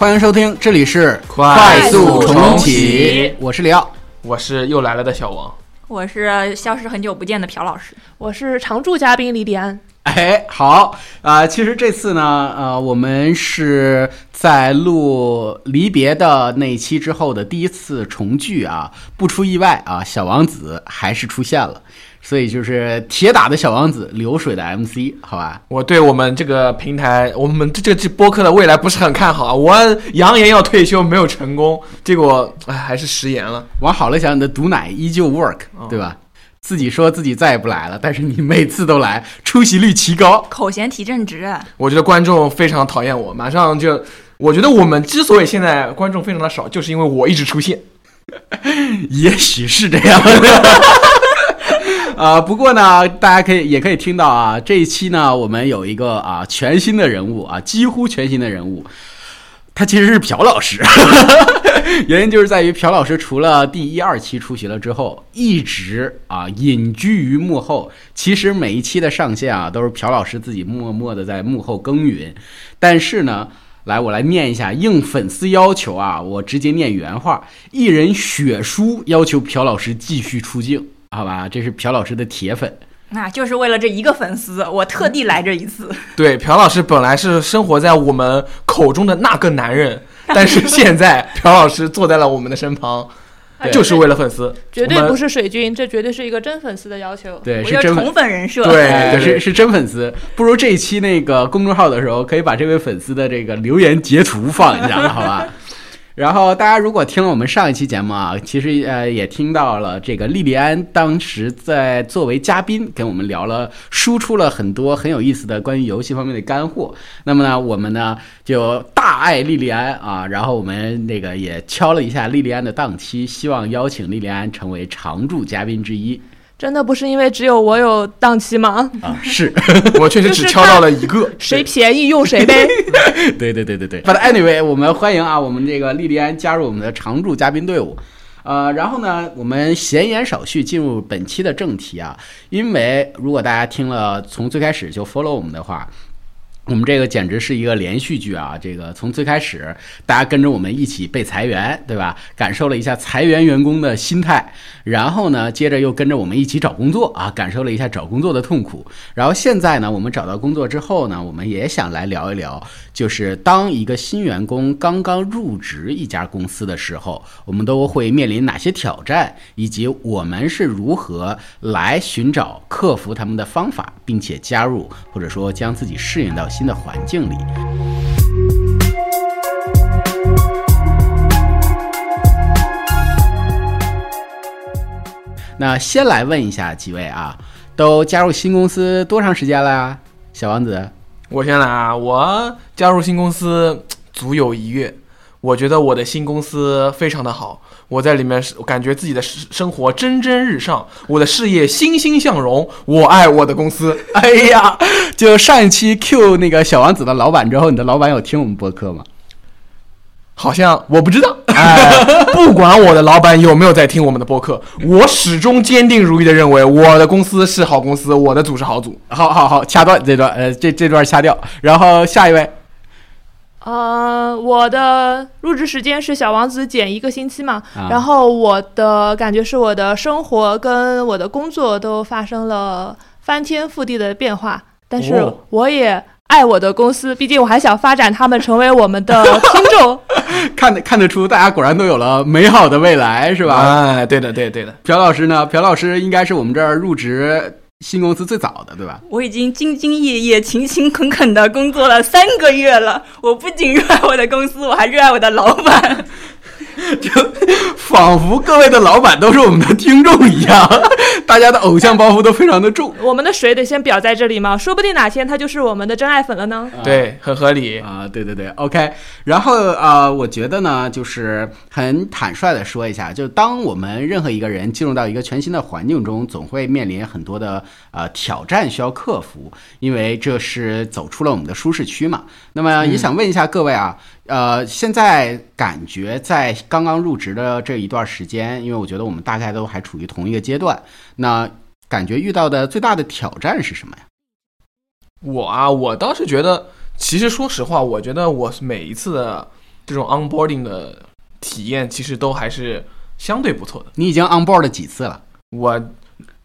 欢迎收听，这里是快速重启启，我是李奥。我是又来了的小王，我是消失很久不见的朴老师。我是常驻嘉宾李迪安。哎，好啊、其实这次呢，呃，我们是在录离别的那一期之后的第一次重聚啊，不出意外啊，小王子还是出现了，所以就是铁打的小王子，流水的 MC，好吧？我对我们这个平台，我们这这播客的未来不是很看好啊。我扬言要退休，没有成功，结果哎还是食言了。往好了想，你的毒奶依旧 work，对吧？自己说自己再也不来了，但是你每次都来，出席率奇高。口嫌体正直，我觉得观众非常讨厌我，马上就，我觉得我们之所以现在观众非常的少，就是因为我一直出现。也许是这样的。啊、不过呢，大家可以也可以听到啊，这一期呢，我们有一个啊全新的人物啊，几乎全新的人物，他其实是朴老师。原因就是在于朴老师除了第一、二期出席了之后，一直啊隐居于幕后。其实每一期的上线啊，都是朴老师自己默默的在幕后耕耘。但是呢，来我来念一下，应粉丝要求啊，我直接念原话：艺人血书要求朴老师继续出镜，好吧？这是朴老师的铁粉。那就是为了这一个粉丝，我特地来这一次。对，朴老师本来是生活在我们口中的那个男人，但是现在朴老师坐在了我们的身旁，就是为了粉丝，绝对不是水军，这绝对是一个真粉丝的要求。对，是真粉宠粉人设。对哎是是真粉丝。不如这一期那个公众号的时候，可以把这位粉丝的这个留言截图放一下，好吧？然后大家如果听了我们上一期节目啊，其实呃也听到了这个莉莉安当时在作为嘉宾跟我们聊了，输出了很多很有意思的关于游戏方面的干货。那么呢，我们呢就大爱莉莉安啊，然后我们那个也敲了一下莉莉安的档期，希望邀请莉莉安成为常驻嘉宾之一真的不是因为只有我有档期吗？啊，是。我确实只敲到了一个，谁便宜用谁呗。对对对对对。But anyway，我们欢迎啊，我们这个莉莉安加入我们的常驻嘉宾队伍。呃，然后呢，我们闲言少叙，进入本期的正题啊。因为如果大家听了从最开始就 follow 我们的话，我们这个简直是一个连续剧啊！这个从最开始，大家跟着我们一起被裁员，对吧？感受了一下裁员员工的心态，然后呢，接着又跟着我们一起找工作啊，感受了一下找工作的痛苦。然后现在呢，我们找到工作之后呢，我们也想来聊一聊，就是当一个新员工刚刚入职一家公司的时候，我们都会面临哪些挑战，以及我们是如何来寻找克服他们的方法，并且加入或者说将自己适应到新的环境里。那先来问一下几位啊，都加入新公司多长时间了呀？小王子，我先来啊，我加入新公司足有一月，我觉得我的新公司非常的好，我在里面是感觉自己的生生活蒸蒸日上，我的事业欣欣向荣，我爱我的公司。哎呀，就上一期 Q 那个小王子的老板之后，你的老板有听我们播客吗？好像我不知道，哎，不管我的老板有没有在听我们的播客，我始终坚定如一的认为我的公司是好公司，我的组是好组。好好好，掐断这段，呃，这这段掐掉。然后下一位，呃，我的入职时间是小王子减一个星期嘛，啊然后我的感觉是我的生活跟我的工作都发生了翻天覆地的变化，但是哦我也爱我的公司，毕竟我还想发展他们成为我们的听众。看得看得出，大家果然都有了美好的未来，是吧？哎，对的，对的对的。朴老师呢？朴老师应该是我们这儿入职新公司最早的，对吧？我已经兢兢业业、勤勤恳恳的工作了三个月了。我不仅热爱我的公司，我还热爱我的老板。仿佛各位的老板都是我们的听众一样，大家的偶像包袱都非常的重。我们的水得先表在这里吗？说不定哪天他就是我们的真爱粉了呢。对，很合理。啊，对对对，OK。然后呃，我觉得呢，就是很坦率的说一下，就当我们任何一个人进入到一个全新的环境中，总会面临很多的呃挑战需要克服，因为这是走出了我们的舒适区嘛。那么也想问一下各位啊，呃，现在感觉在刚刚入职的这一段时间，因为我觉得我们大概都还处于同一个阶段，那感觉遇到的最大的挑战是什么呀？我啊，我倒是觉得，其实说实话，我觉得我每一次的这种 onboarding 的体验其实都还是相对不错的。你已经 on board 了几次了？我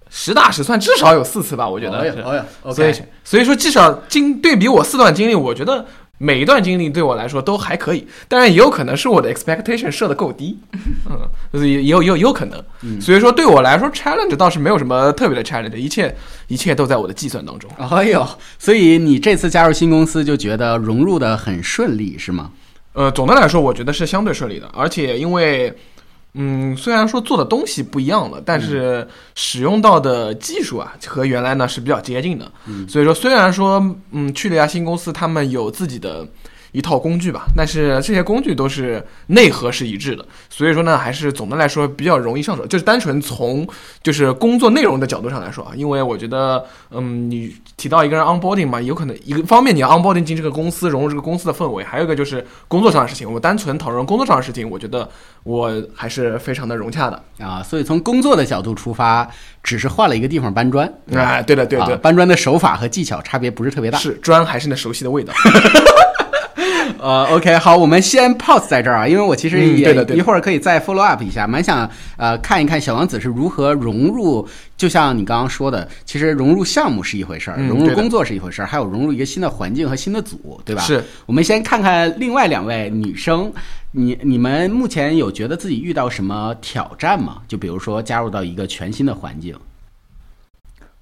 实打实算至少有四次吧，我觉得是。哦哟所以所以说至少经对比我四段经历，我觉得每一段经历对我来说都还可以，当然也有可能是我的 expectation 设的够低，嗯，就是也也有也有也有可能。嗯所以说对我来说 challenge 倒是没有什么特别的 challenge，一切一切都在我的计算当中。哎呦，所以你这次加入新公司就觉得融入的很顺利是吗？呃，总的来说，我觉得是相对顺利的，而且因为，嗯，虽然说做的东西不一样了，但是使用到的技术啊和原来呢是比较接近的，嗯。所以说虽然说，嗯，去了一家新公司，他们有自己的一套工具吧，但是这些工具都是内核是一致的，所以说呢，还是总的来说比较容易上手，就是单纯从就是工作内容的角度上来说啊，因为我觉得，嗯，你提到一个人 onboarding 嘛，有可能一个方面你要 onboarding 进这个公司，融入这个公司的氛围，还有一个就是工作上的事情。我单纯讨论工作上的事情，我觉得我还是非常的融洽的。啊，所以从工作的角度出发，只是换了一个地方搬砖。哎，对的，对啊，搬砖的手法和技巧差别不是特别大。是砖还是那熟悉的味道。呃，OK，好，我们先 pause 在这儿啊，因为我其实也、一会儿可以再 follow up 一下，蛮想呃看一看小王子是如何融入，就像你刚刚说的，其实融入项目是一回事儿，嗯融入工作是一回事儿，还有融入一个新的环境和新的组，对吧？是。我们先看看另外两位女生，你你们目前有觉得自己遇到什么挑战吗？就比如说加入到一个全新的环境，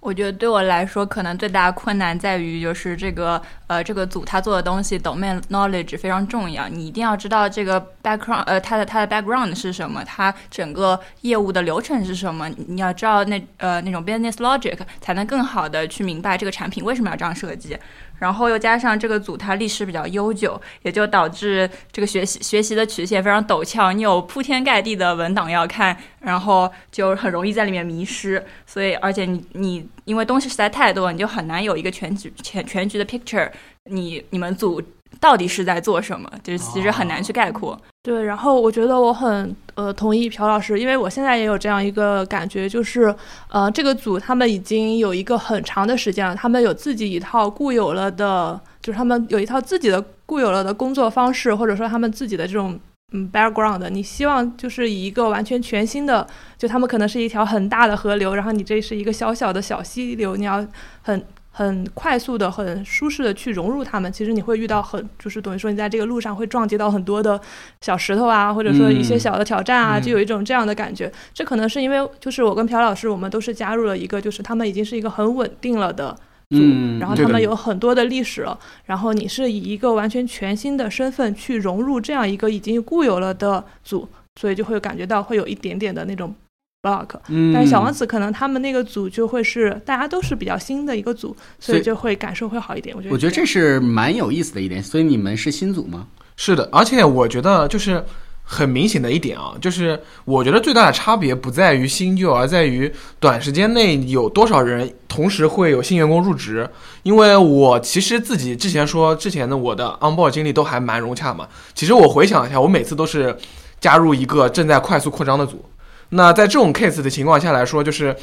我觉得对我来说，可能最大的困难在于，就是这个呃，这个组他做的东西，domain knowledge 非常重要。你一定要知道这个 background，呃，它的它的 background 是什么，它整个业务的流程是什么。你要知道那呃那种 business logic，才能更好的去明白这个产品为什么要这样设计。然后又加上这个组它历史比较悠久，也就导致这个学习学习的曲线非常陡峭，你有铺天盖地的文档要看，然后就很容易在里面迷失。所以，而且你你因为东西实在太多，你就很难有一个全局全全局的 picture。你你们组到底是在做什么？就是其实很难去概括。对，然后我觉得我很呃同意朴老师，因为我现在也有这样一个感觉，就是呃这个组他们已经有一个很长的时间了，他们有自己一套固有了的，就是他们有一套自己的固有了的工作方式，或者说他们自己的这种嗯 background。你希望就是以一个完全全新的，就他们可能是一条很大的河流，然后你这是一个小小的小溪流，你要很。很快速的、很舒适的去融入他们，其实你会遇到很，就是等于说你在这个路上会撞击到很多的小石头啊，或者说一些小的挑战啊，嗯就有一种这样的感觉。这可能是因为，就是我跟朴老师，我们都是加入了一个，就是他们已经是一个很稳定了的组，嗯然后他们有很多的历史了，然后你是以一个完全全新的身份去融入这样一个已经固有了的组，所以就会感觉到会有一点点的那种 block。嗯，但是小王子可能他们那个组就会是大家都是比较新的一个组，所以就会感受会好一点。我觉得，我觉得这是蛮有意思的一点，所以你们是新组吗？是的，而且我觉得就是很明显的一点啊，就是我觉得最大的差别不在于新旧，而在于短时间内有多少人同时会有新员工入职。因为我其实自己之前说之前的我的 onboard 经历都还蛮融洽嘛，其实我回想一下，我每次都是加入一个正在快速扩张的组。那在这种 case 的情况下来说，就是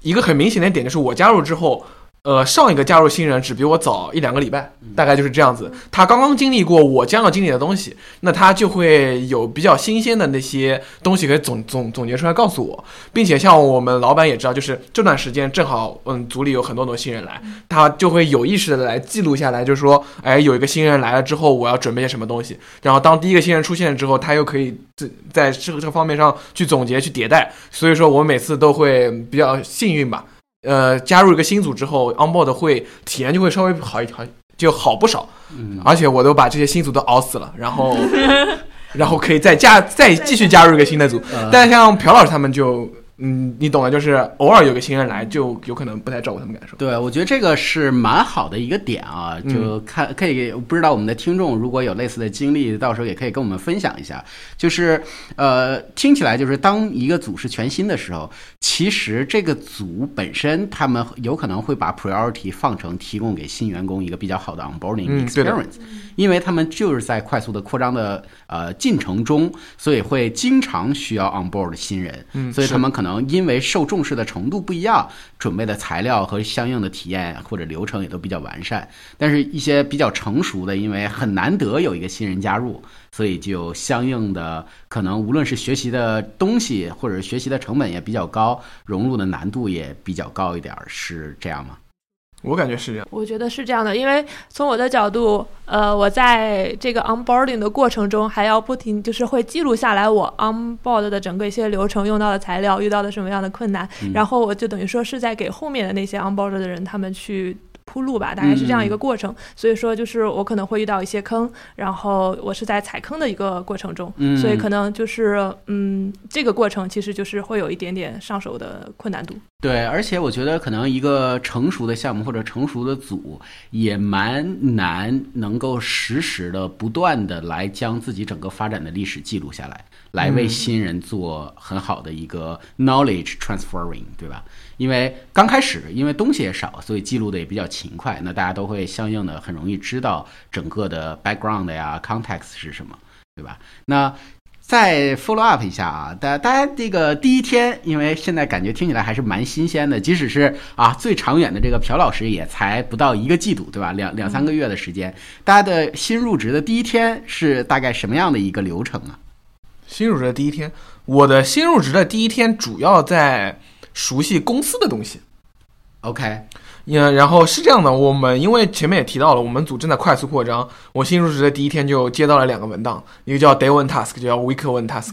一个很明显的点，就是我加入之后。呃，上一个加入新人只比我早一两个礼拜，大概就是这样子。他刚刚经历过我将要经历的东西，那他就会有比较新鲜的那些东西可以总总总结出来告诉我，并且像我们老板也知道，就是这段时间正好，嗯，组里有很多多新人来，他就会有意识的来记录下来，就是说，哎，有一个新人来了之后，我要准备些什么东西。然后当第一个新人出现之后，他又可以在在这个这个方面上去总结、去迭代。所以说我每次都会比较幸运吧。呃，加入一个新组之后，onboard 会体验就会稍微好一好就好不少，嗯，而且我都把这些新组都熬死了，然后 然后可以再加再继续加入一个新的组。呃但像朴老师他们就，嗯，你懂的，就是偶尔有个新人来，就有可能不太照顾他们感受。对，我觉得这个是蛮好的一个点啊，嗯就看可以，不知道我们的听众如果有类似的经历，到时候也可以跟我们分享一下。就是呃，听起来就是当一个组是全新的时候，其实这个组本身他们有可能会把 priority 放成提供给新员工一个比较好的 onboarding experience，、因为他们就是在快速的扩张的呃进程中，所以会经常需要 onboard 新人，嗯所以他们可能能因为受重视的程度不一样，准备的材料和相应的体验或者流程也都比较完善。但是，一些比较成熟的，因为很难得有一个新人加入，所以就相应的可能无论是学习的东西，或者是学习的成本也比较高，融入的难度也比较高一点，是这样吗？我感觉是这样。我觉得是这样的，因为从我的角度，呃，我在这个 onboarding 的过程中，还要不停就是会记录下来我 onboard 的整个一些流程、用到的材料、遇到的什么样的困难，嗯然后我就等于说是在给后面的那些 onboard 的人他们去。铺路吧，大概是这样一个过程。所以说，就是我可能会遇到一些坑，然后我是在踩坑的一个过程中，嗯所以可能就是嗯，这个过程其实就是会有一点点上手的困难度。对，而且我觉得可能一个成熟的项目或者成熟的组也蛮难能够实时的、不断的来将自己整个发展的历史记录下来，来为嗯新人做很好的一个 knowledge transferring，对吧？因为刚开始，因为东西也少，所以记录的也比较勤快，那大家都会相应的很容易知道整个的 background 呀、context 是什么，对吧？那再 follow up 一下啊，大大家这个第一天，因为现在感觉听起来还是蛮新鲜的，即使是啊最长远的这个朴老师也才不到一个季度，对吧？两两三个月的时间，大家的新入职的第一天是大概什么样的一个流程啊？新入职的第一天，我的新入职的第一天主要在熟悉公司的东西。OK，嗯，然后是这样的，我们因为前面也提到了，我们组正在快速扩张。我新入职的第一天就接到了两个文档，一个叫 Day One Task，就叫 Week One Task。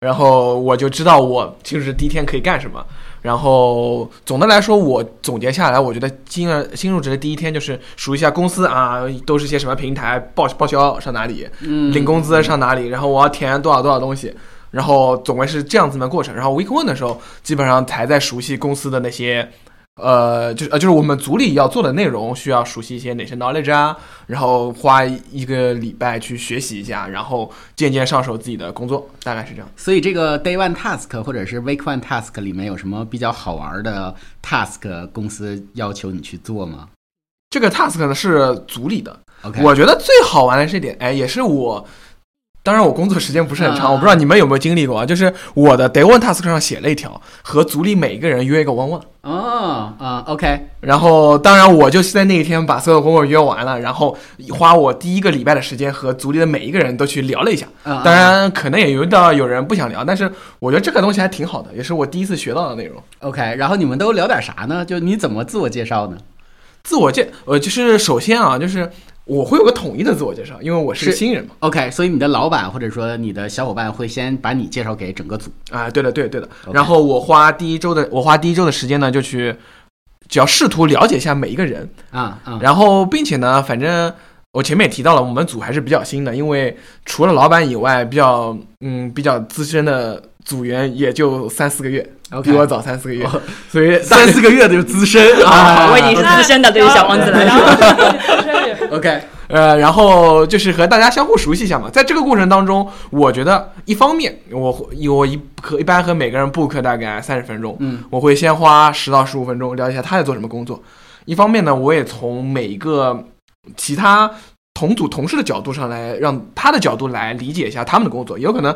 然后我就知道我新入职第一天可以干什么。然后总的来说，我总结下来，我觉得新呃新入职的第一天就是熟悉一下公司啊，都是些什么平台，报报销上哪里，嗯领工资上哪里，然后我要填多少多少东西，然后总归是这样子的过程。然后 Week One 的时候，基本上才在熟悉公司的那些，呃，就是呃就是我们组里要做的内容，需要熟悉一些哪些 knowledge 啊，然后花一个礼拜去学习一下，然后渐渐上手自己的工作，大概是这样。所以这个 Day One Task 或者是 Week One Task 里面有什么比较好玩的 task 公司要求你去做吗这个 task 呢是组里的，？OK，我觉得最好玩的这点，哎，也是我。当然，我工作时间不是很长，啊我不知道你们有没有经历过啊。就是我的 Day One Task 上写了一条，和组里每一个人约一个 One One。哦啊，OK，然后，当然我就是在那一天把所有工作约完了，然后花我第一个礼拜的时间和组里的每一个人都去聊了一下。啊当然，可能也有的有人不想聊，但是我觉得这个东西还挺好的，也是我第一次学到的内容。OK，然后你们都聊点啥呢？就你怎么自我介绍呢？自我介，呃，就是首先啊，就是我会有个统一的自我介绍，因为我是个新人嘛。OK，所以你的老板或者说你的小伙伴会先把你介绍给整个组。啊，对的，对的对的。然后我花第一周的，我花第一周的时间呢，就去，只要试图了解一下每一个人，啊啊，然后并且呢，反正我前面也提到了，我们组还是比较新的，因为除了老板以外，比较嗯比较资深的组员也就三四个月 OK 比我早三四个月，哦所以 三四个月的就资深 啊我已经是资深的，对于小王子来说，说，OK，呃，然后就是和大家相互熟悉一下嘛。在这个过程当中，我觉得一方面我会我一和一般和每个人 book 大概三十分钟，嗯我会先花十到十五分钟了解一下他在做什么工作。一方面呢，我也从每一个其他同组同事的角度上来，让他的角度来理解一下他们的工作。有可能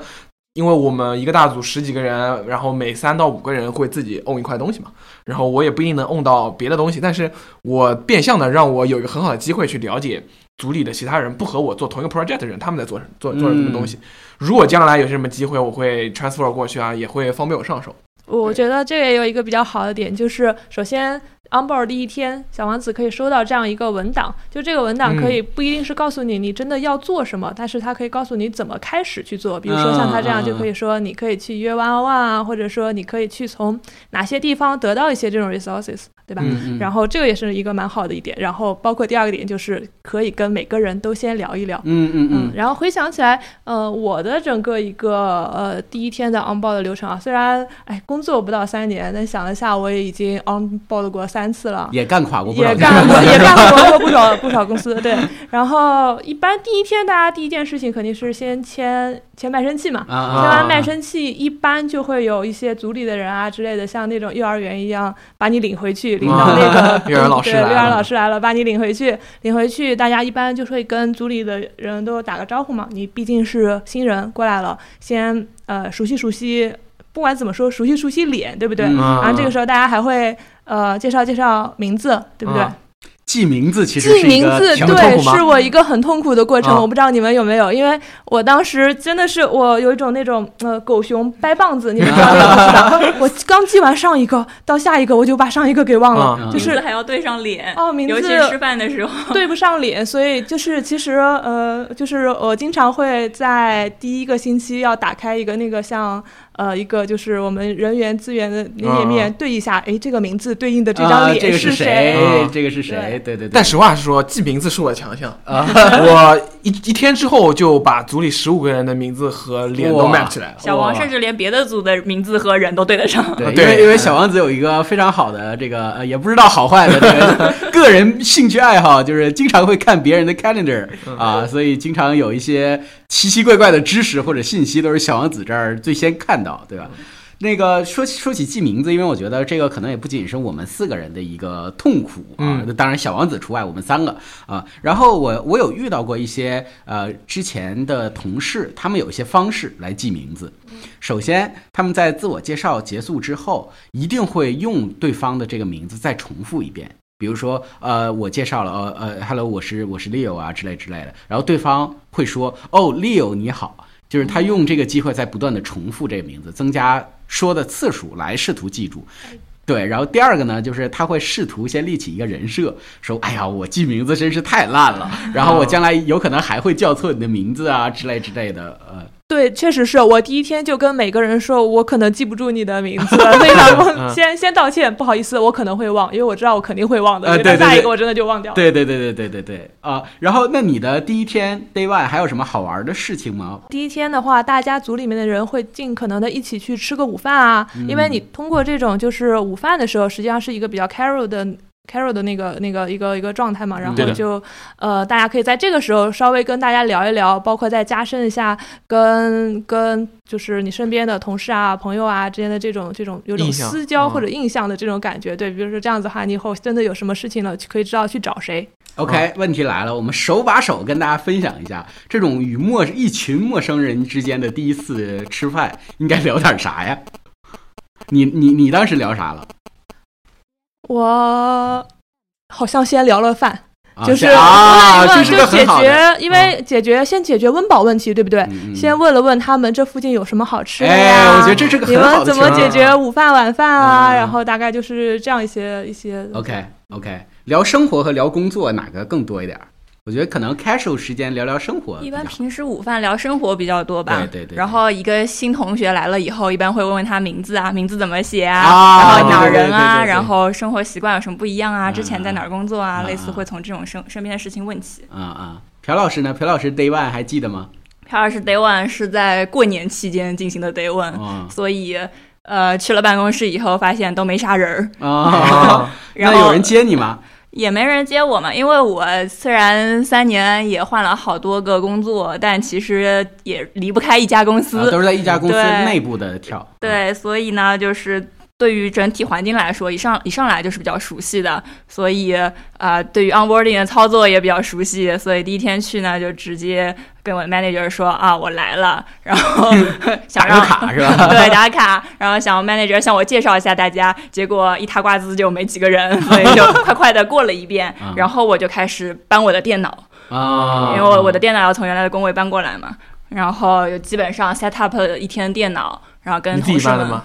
因为我们一个大组十几个人，然后每三到五个人会自己 own 一块东西嘛，然后我也不一定能 own 到别的东西，但是我变相的让我有一个很好的机会去了解组里的其他人不和我做同一个 project 的人，他们在做做做什么东西。如果将来有什么机会，我会 transfer 过去啊，也会方便我上手。我觉得这个也有一个比较好的点，就是首先 onboard 第一天，小王子可以收到这样一个文档，就这个文档可以不一定是告诉你你真的要做什么，但是它可以告诉你怎么开始去做。比如说像他这样，就可以说你可以去约 one on one 啊，或者说你可以去从哪些地方得到一些这种 resources，对吧？嗯嗯，然后这个也是一个蛮好的一点，然后包括第二个点就是可以跟每个人都先聊一聊，嗯嗯嗯，然后回想起来，呃，我的整个一个呃第一天的 onboard 的流程啊，虽然哎工作不到三年，但想了下，我也已经 onboard 过三次了。也干垮过不少也干过，也干过过不少不少公司，对。然后一般第一天，大家第一件事情肯定是先签签卖身契嘛。啊签啊完卖身契，一般就会有一些组里的人啊之类的，像那种幼儿园一样，把你领回去，领到那个 幼儿园老师对，来了幼儿老师来了，把你领回去，领回去，大家一般就会跟组里的人都打个招呼嘛。你毕竟是新人过来了，先呃熟悉熟悉不管怎么说，熟悉熟悉脸，对不对？嗯然后这个时候大家还会呃介绍介绍名字，对不对？啊记名字其实记名字，对，是我一个很痛苦的过程。啊我不知道你们有没有，因为我当时真的是我有一种那种呃狗熊掰棒子，你们知道那种 是吧？我刚记完上一个，到下一个我就把上一个给忘了，啊就是还要对上脸，哦名字尤其吃饭的时候，对不上脸，所以就是其实呃，就是我经常会在第一个星期要打开一个那个像呃一个就是我们人员资源的页面对一下，哎，这个名字对应的这张啊，这脸个是谁？啊这个是谁？对对对。但实话实说，记名字是我的强项。啊，我一一天之后就把组里十五个人的名字和脸都哇 map 起来了。小王甚至连别的组的名字和人都对得上。对，因为因为小王子有一个非常好的这个呃，也不知道好坏的这个个人兴趣爱好，就是经常会看别人的 calendar 啊，所以经常有一些奇奇怪怪的知识或者信息都是小王子这儿最先看到，对吧？那个说起说起记名字，因为我觉得这个可能也不仅是我们四个人的一个痛苦啊，嗯当然小王子除外，我们三个啊。然后我我有遇到过一些呃之前的同事，他们有一些方式来记名字。首先，他们在自我介绍结束之后，一定会用对方的这个名字再重复一遍。比如说，呃，我介绍了，呃呃，Hello，我是我是 Leo 啊之类之类的，然后对方会说，哦，Leo 你好，就是他用这个机会在不断的重复这个名字，增加说的次数来试图记住。对，然后第二个呢，就是他会试图先立起一个人设，说：“哎呀，我记名字真是太烂了，然后我将来有可能还会叫错你的名字啊，之类之类的。”呃，对，确实是我第一天就跟每个人说，我可能记不住你的名字，所以他们嗯 先先道歉，不好意思，我可能会忘，因为我知道我肯定会忘的，对对下一个我真的就忘掉了。对对对对对对对啊、然后那你的第一天 day one 还有什么好玩的事情吗？第一天的话，大家组里面的人会尽可能的一起去吃个午饭啊，因为你通过这种就是午饭的时候，实际上是一个比较 carol 的。Carol 的那个、那个一个一个状态嘛，然后就呃，大家可以在这个时候稍微跟大家聊一聊，包括再加深一下跟跟就是你身边的同事啊、朋友啊之间的这种这种有种私交嗯或者印象的这种感觉。对，比如说这样子的话，你以后真的有什么事情了，可以知道去找谁。OK，问题来了，我们手把手跟大家分享一下，这种与陌一群陌生人之间的第一次吃饭，应该聊点啥呀？你你你当时聊啥了？我好像先聊了饭，啊就是啊，问一问这是个就解很好的。决，因为解决先解决温饱问题，对不对？嗯嗯先问了问他们这附近有什么好吃的哎，呀？我觉得这是个你很好的们怎么情况解决午饭晚饭啊？嗯然后大概就是这样一些一些。OK OK，聊生活和聊工作哪个更多一点儿？我觉得可能 casual 时间聊聊生活比一。般平时午饭聊生活比较多吧，对对对然后一个新同学来了以后，一般会问问他名字啊，名字怎么写啊，啊然后哪儿人啊，对对对对对然后生活习惯有什么不一样啊，嗯之前在哪儿工作啊，嗯类似会从这种身身边的事情问起。啊啊，朴老师呢？朴老师 day one 还记得吗？朴老师 day one 是在过年期间进行的 day one，、啊所以呃去了办公室以后发现都没啥人儿，啊，啊，然后那有人接你吗？也没人接我嘛，因为我虽然三年也换了好多个工作，但其实也离不开一家公司。啊，都是在一家公司对内部的跳。对，所以呢，就是对于整体环境来说，一上一上来就是比较熟悉的，所以啊、呃对于 onboarding 的操作也比较熟悉，所以第一天去呢，就直接跟我的 manager 说啊，我来了，然后 想打让个卡是吧？对打卡，然后想 manager 向我介绍一下大家，结果一塌瓜子就没几个人，所以就快快的过了一遍啊，然后我就开始搬我的电脑，啊，因为我我的电脑要从原来的工位搬过来嘛，然后就基本上 set up 了一天电脑，然后跟自同事们？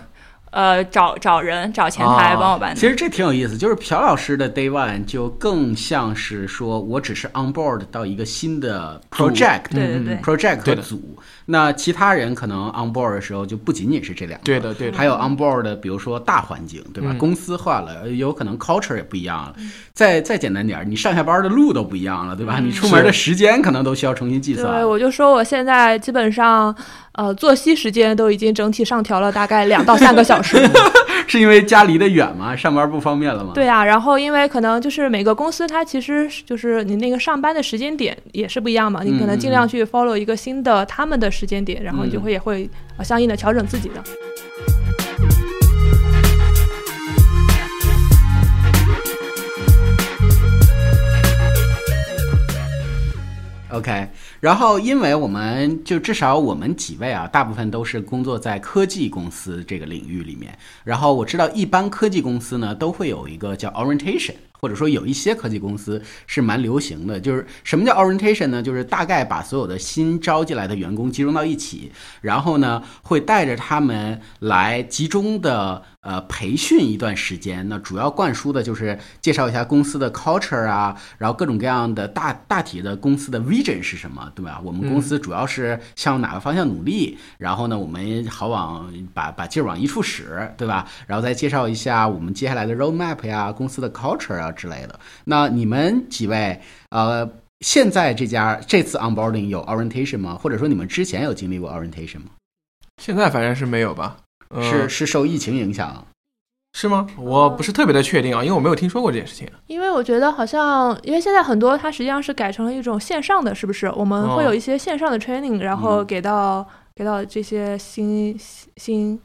呃找找人找前台哦帮我办、哦。其实这挺有意思，就是朴老师的 day one 就更像是说我只是 on board 到一个新的 project，对对对。嗯 project 和对的。组，那其他人可能 on board 的时候就不仅仅是这两个，对的，对的。还有 on board 的，比如说大环境，对吧？嗯公司换了，呃有可能 culture 也不一样了。再再简单点儿，你上下班的路都不一样了，对吧？你出门的时间可能都需要重新计算。对，我就说我现在基本上，呃，作息时间都已经整体上调了大概两到三个小时。是因为家离得远吗？上班不方便了吗？对啊，然后因为可能就是每个公司它其实就是你那个上班的时间点也是不一样嘛，你可能尽量去 follow 一个新的他们的时间点，然后你就会也会呃相应的调整自己的。OK，然后因为我们就至少我们几位啊，大部分都是工作在科技公司这个领域里面。然后我知道一般科技公司呢都会有一个叫 orientation，或者说有一些科技公司是蛮流行的。就是什么叫 orientation 呢？就是大概把所有的新招进来的员工集中到一起，然后呢会带着他们来集中的呃培训一段时间。那主要灌输的就是介绍一下公司的 culture 啊，然后各种各样的大大体的公司的 vision 是什么，对吧？我们公司主要是向哪个方向努力，然后呢，我们好往把把劲儿往一处使，对吧？然后再介绍一下我们接下来的 roadmap 呀、公司的 culture 啊之类的。那你们几位，呃，现在这家这次 onboarding 有 orientation 吗？或者说你们之前有经历过 orientation 吗？现在反正是没有吧？嗯是是受疫情影响？是吗？我不是特别的确定啊，因为我没有听说过这件事情。因为我觉得好像，因为现在很多它实际上是改成了一种线上的，是不是？我们会有一些线上的 training，、然后给到给到这些新新新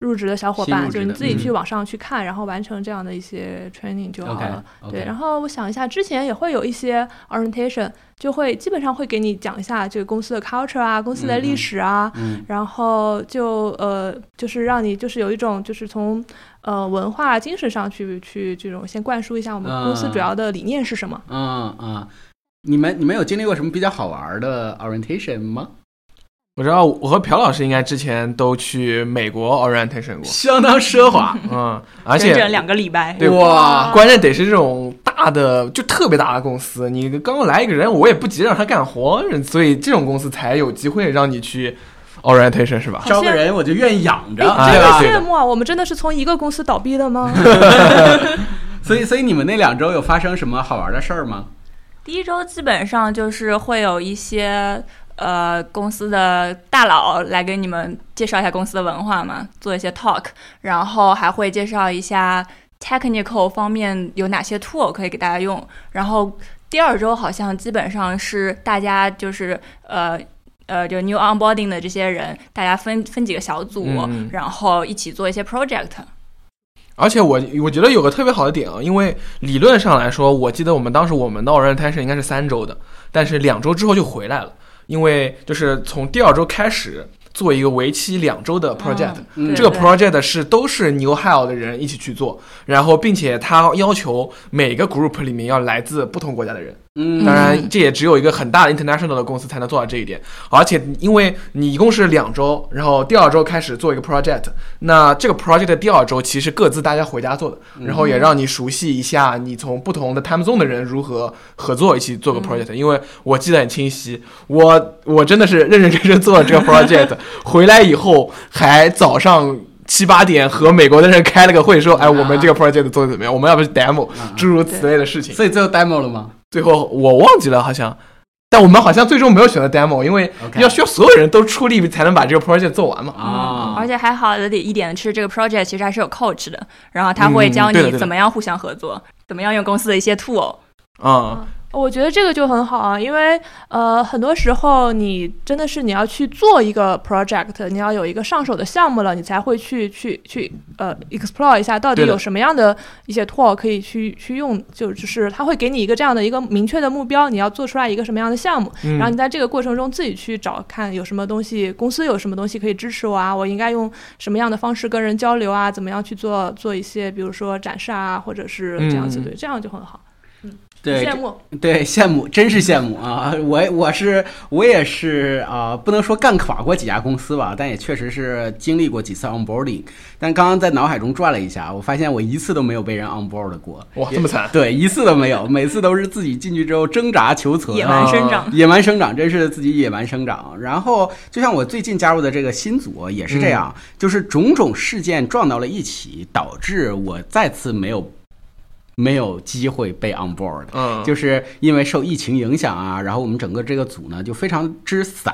入职的小伙伴，就是你自己嗯去网上去看，然后完成这样的一些 training 就好了。对，然后我想一下，之前也会有一些 orientation，就会基本上会给你讲一下这个公司的 culture 啊，公司的历史啊，嗯然后就呃，就是让你就是有一种就是从呃文化精神上去去这种先灌输一下我们公司嗯主要的理念是什么。嗯嗯，你们你们有经历过什么比较好玩的 orientation 吗？我知道我和朴老师应该之前都去美国 orientation 过，相当奢华，嗯，而且整整两个礼拜。对哇，关键得是这种大的，就特别大的公司，你刚刚来一个人，我也不急着让他干活，所以这种公司才有机会让你去 orientation 是吧？招个人我就愿意养着，哎对吧？羡慕啊！我们真的是从一个公司倒闭的吗？所以所以你们那两周有发生什么好玩的事儿吗？第一周基本上就是会有一些呃公司的大佬来给你们介绍一下公司的文化嘛，做一些 talk，然后还会介绍一下 technical 方面有哪些 tool 可以给大家用。然后第二周好像基本上是大家就是呃。呃，就 new onboarding 的这些人，大家分分几个小组，嗯然后一起做一些 project。而且我我觉得有个特别好的点啊，因为理论上来说，我记得我们当时我们的 orientation 应该是三周的，但是两周之后就回来了，因为就是从第二周开始做一个为期两周的 project，、嗯这个 project 是都是 New Hell 的人一起去做，然后并且他要求每个 group 里面要来自不同国家的人。嗯当然，这也只有一个很大的 international 的公司才能做到这一点。而且，因为你一共是两周，然后第二周开始做一个 project，那这个 project 的第二周其实各自大家回家做的，然后也让你熟悉一下你从不同的 time zone 的人如何合作一起做个 project。因为我记得很清晰，我我真的是认认真真做了这个 project，回来以后还早上。七八点和美国的人开了个会，说：“哎，我们这个 project 做的怎么样？我们要不是 demo，啊诸如此类的事情。”所以最后 demo 了吗最后我忘记了，好像，但我们好像最终没有选择 demo，因为要需要所有人都出力才能把这个 project 做完嘛。啊，而且还好的一点是，这个 project 其实还是有 coach 的，然后他会教你怎么样互相合作，怎么样用公司的一些 tool。啊、我觉得这个就很好啊，因为呃，很多时候你真的是你要去做一个 project，你要有一个上手的项目了，你才会去去去呃 explore 一下到底有什么样的一些 tool 可以去去用，就就是他会给你一个这样的一个明确的目标，你要做出来一个什么样的项目，嗯。然后你在这个过程中自己去找看有什么东西，公司有什么东西可以支持我啊，我应该用什么样的方式跟人交流啊，怎么样去做做一些比如说展示啊，或者是这样子，嗯。对，这样就很好，对羡慕。对，羡慕，真是羡慕啊！我我是我也是啊、不能说干垮过几家公司吧，但也确实是经历过几次 onboarding。但刚刚在脑海中转了一下，我发现我一次都没有被人 onboard 过。哇，这么惨！对，一次都没有，每次都是自己进去之后挣扎求存，野蛮生长。野蛮生长，真是自己野蛮生长。然后，就像我最近加入的这个新组也是这样，就是种种事件撞到了一起，导致我再次没有没有机会被 on board。嗯，就是因为受疫情影响啊，然后我们整个这个组呢就非常之散，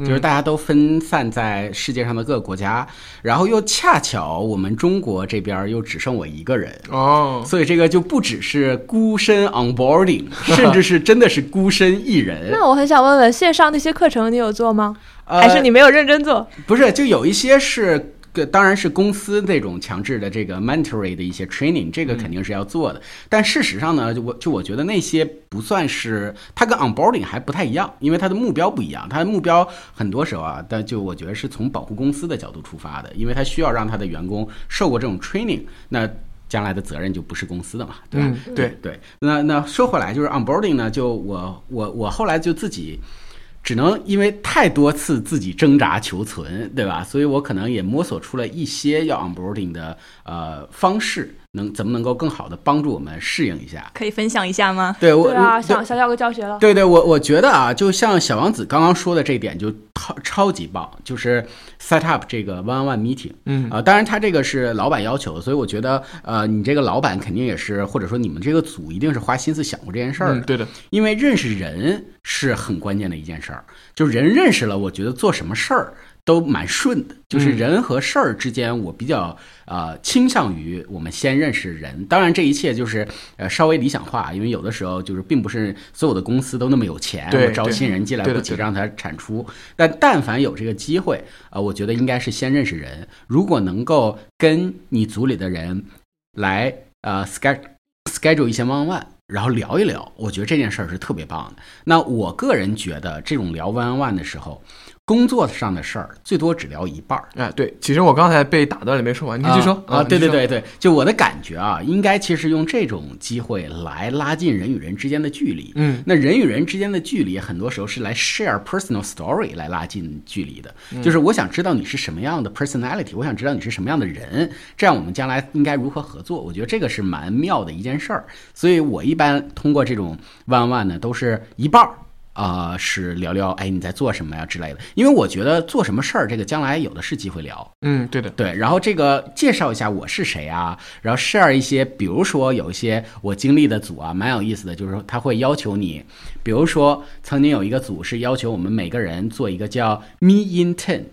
就是大家都分散在世界上的各个国家，然后又恰巧我们中国这边又只剩我一个人，哦，所以这个就不只是孤身 onboarding，甚至是真的是孤身一人。那我很想问问，线上那些课程你有做吗？呃还是你没有认真做？不是，就有一些是个当然是公司那种强制的这个 mandatory 的一些 training，这个肯定是要做的。但事实上呢，就我就我觉得那些不算是，它跟 onboarding 还不太一样，因为它的目标不一样。它的目标很多时候啊，但就我觉得是从保护公司的角度出发的，因为它需要让它的员工受过这种 training，那将来的责任就不是公司的嘛，对吧？嗯，对，对，那那说回来，就是 onboarding 呢，就我我我后来就自己只能因为太多次自己挣扎求存，对吧？所以我可能也摸索出了一些要 onboarding 的呃方式，能怎么能够更好的帮助我们适应一下。可以分享一下吗？对我对啊，对想想要个教学了。对对，我我觉得啊，就像小王子刚刚说的这一点，就超超级棒，就是 set up 这个 one on one meeting。嗯啊、当然他这个是老板要求的，所以我觉得呃，你这个老板肯定也是，或者说你们这个组一定是花心思想过这件事儿的。嗯，对的，因为认识人是很关键的一件事儿，就人认识了，我觉得做什么事儿都蛮顺的。就是嗯人和事儿之间，我比较呃倾向于我们先认识人。当然，这一切就是呃稍微理想化，因为有的时候就是并不是所有的公司都那么有钱，招新人进来不急让他产出。但但凡有这个机会，呃，我觉得应该是先认识人。如果能够跟你组里的人来呃 schedule schedule 一些 one on one，然后聊一聊，我觉得这件事儿是特别棒的。那我个人觉得，这种聊 one on one 的时候，工作上的事儿最多只聊一半儿。哎，对，其实我刚才被打断了，没说完，你继续说啊，对对对对，就我的感觉啊，应该其实用这种机会来拉近人与人之间的距离。嗯，那人与人之间的距离，很多时候是来 share personal story 来拉近距离的。嗯就是我想知道你是什么样的 personality，我想知道你是什么样的人，这样我们将来应该如何合作。我觉得这个是蛮妙的一件事儿。所以我一般通过这种 one one 呢，都是一半儿。啊、是聊聊，哎，你在做什么呀之类的，因为我觉得做什么事儿，这个将来有的是机会聊。嗯，对的，对，然后这个介绍一下我是谁啊，然后 share 一些，比如说有一些我经历的组啊，蛮有意思的，就是说他会要求你，比如说曾经有一个组是要求我们每个人做一个叫 Me in Ten，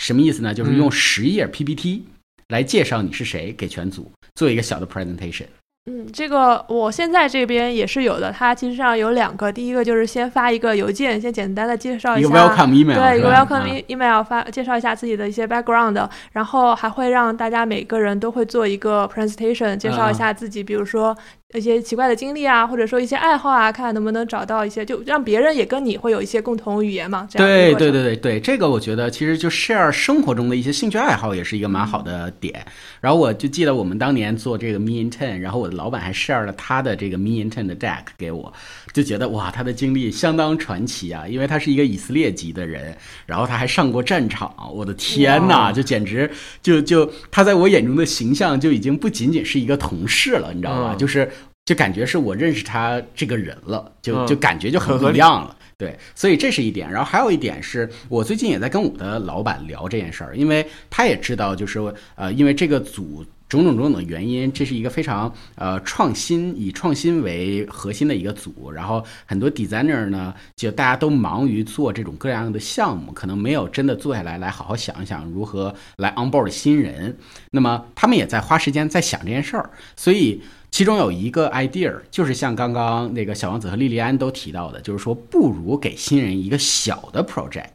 什么意思呢？就是用十页 PPT 来介绍你是谁，给全组做一个小的 presentation。嗯，这个我现在这边也是有的，它其实上有两个，第一个就是先发一个邮件，先简单的介绍下一个 welcome email，对，一个 welcome 啊 e- email 发介绍一下自己的一些 background，然后还会让大家每个人都会做一个 presentation，介绍一下自己，比如说一些奇怪的经历啊，或者说一些爱好啊，看能不能找到一些，就让别人也跟你会有一些共同语言嘛。这样对对对对对，这个我觉得其实就 share 生活中的一些兴趣爱好也是一个蛮好的点。然后我就记得我们当年做这个 Me in Ten，然后我的老板还 share 了他的这个 Me in Ten 的 deck 给我，就觉得哇，他的经历相当传奇啊，因为他是一个以色列籍的人，然后他还上过战场，我的天呐，就简直就就他在我眼中的形象就已经不仅仅是一个同事了，你知道吧？嗯就是就感觉是我认识他这个人了，就嗯就感觉就很不一样了。对，所以这是一点。然后还有一点是我最近也在跟我的老板聊这件事儿，因为他也知道，就是呃，因为这个组种种种种的原因，这是一个非常呃创新，以创新为核心的一个组。然后很多 designer 呢，就大家都忙于做这种各样的项目，可能没有真的坐下来来好好想一想如何来 onboard 新人。那么他们也在花时间在想这件事儿，所以。其中有一个 idea，就是像刚刚那个小王子和莉莉安都提到的，就是说不如给新人一个小的 project，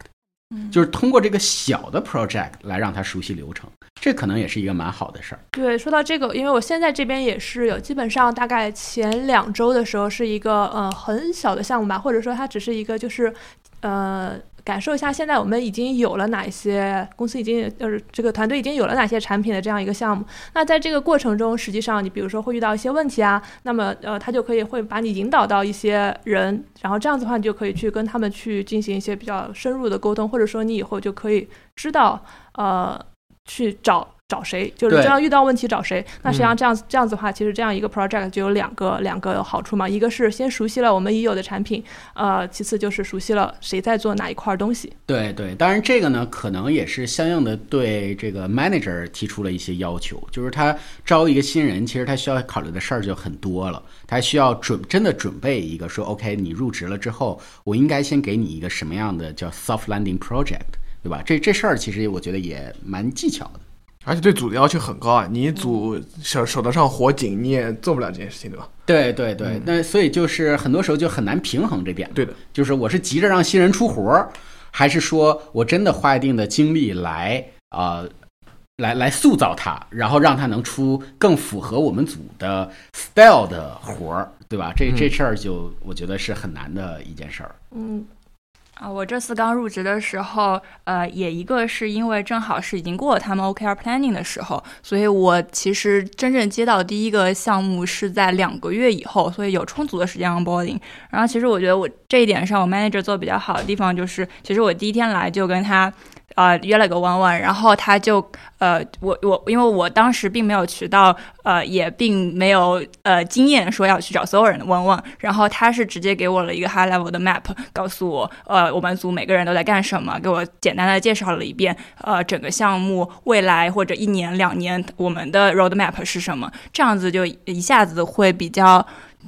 就是通过这个小的 project 来让他熟悉流程，这可能也是一个蛮好的事儿。对，说到这个，因为我现在这边也是有，基本上大概前两周的时候是一个呃很小的项目吧，或者说它只是一个就是呃感受一下现在我们已经有了哪一些公司已经就是这个团队已经有了哪些产品的这样一个项目。那在这个过程中，实际上你比如说会遇到一些问题啊，那么呃他就可以会把你引导到一些人，然后这样子的话你就可以去跟他们去进行一些比较深入的沟通，或者说你以后就可以知道呃去找。找谁？就是对这样遇到问题找谁？那实际上嗯这样子、这样子的话，其实这样一个 project 就有两个两个好处嘛。一个是先熟悉了我们已有的产品，呃，其次就是熟悉了谁在做哪一块东西。对对，当然这个呢，可能也是相应的对这个 manager 提出了一些要求，就是他招一个新人，其实他需要考虑的事儿就很多了，他需要准真的准备一个说，OK，你入职了之后，我应该先给你一个什么样的叫 soft landing project，对吧？这这事儿其实我觉得也蛮技巧的。而且对组的要求很高啊，你组手手头上活紧，你也做不了这件事情，对吧？对对对，嗯那所以就是很多时候就很难平衡这点。对的，就是我是急着让新人出活儿，还是说我真的花一定的精力来呃来来塑造他，然后让他能出更符合我们组的 style 的活儿，对吧？这这事儿就我觉得是很难的一件事儿。嗯，啊，我这次刚入职的时候，呃，也一个是因为正好是已经过了他们 OKR planning 的时候，所以我其实真正接到第一个项目是在两个月以后，所以有充足的时间 onboarding。然后其实我觉得我这一点上，我 manager 做比较好的地方就是，其实我第一天来就跟他。呃，约了个 one one，然后他就呃，我我因为我当时并没有渠道，呃，也并没有呃经验说要去找所有人的 one one，然后他是直接给我了一个 high level 的 map，告诉我呃我们组每个人都在干什么，给我简单的介绍了一遍呃整个项目未来或者一年两年我们的 road map 是什么，这样子就一下子会比较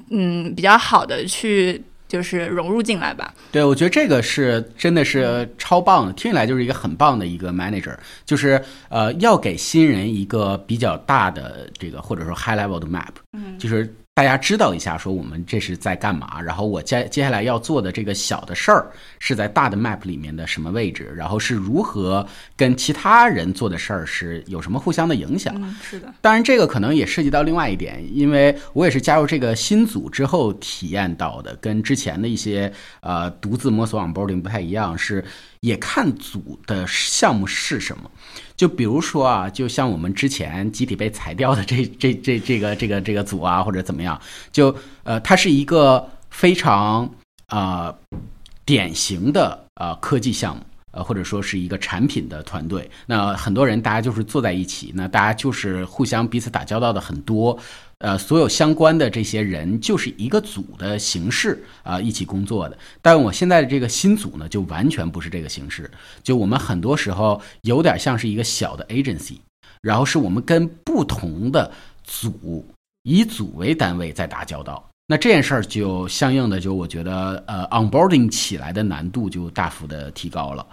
嗯比较好的去就是融入进来吧。对，我觉得这个是真的是超棒的，听起来就是一个很棒的一个 manager，就是呃要给新人一个比较大的这个或者说 high level 的 map，嗯就是大家知道一下说我们这是在干嘛，然后我接接下来要做的这个小的事儿是在大的 map 里面的什么位置，然后是如何跟其他人做的事儿是有什么互相的影响。嗯，是的。当然，这个可能也涉及到另外一点，因为我也是加入这个新组之后体验到的，跟之前的一些呃独自摸索 onboarding 不太一样，是也看组的项目是什么。就比如说啊，就像我们之前集体被裁掉的这这这这个这个这个组啊，或者怎么样，就呃，它是一个非常呃典型的呃科技项目。呃，或者说是一个产品的团队，那很多人大家就是坐在一起，那大家就是互相彼此打交道的很多，呃，所有相关的这些人就是一个组的形式啊、一起工作的。但我现在的这个新组呢，就完全不是这个形式，就我们很多时候有点像是一个小的 agency，然后是我们跟不同的组以组为单位在打交道。那这件事儿就相应的就我觉得呃 onboarding 起来的难度就大幅的提高了。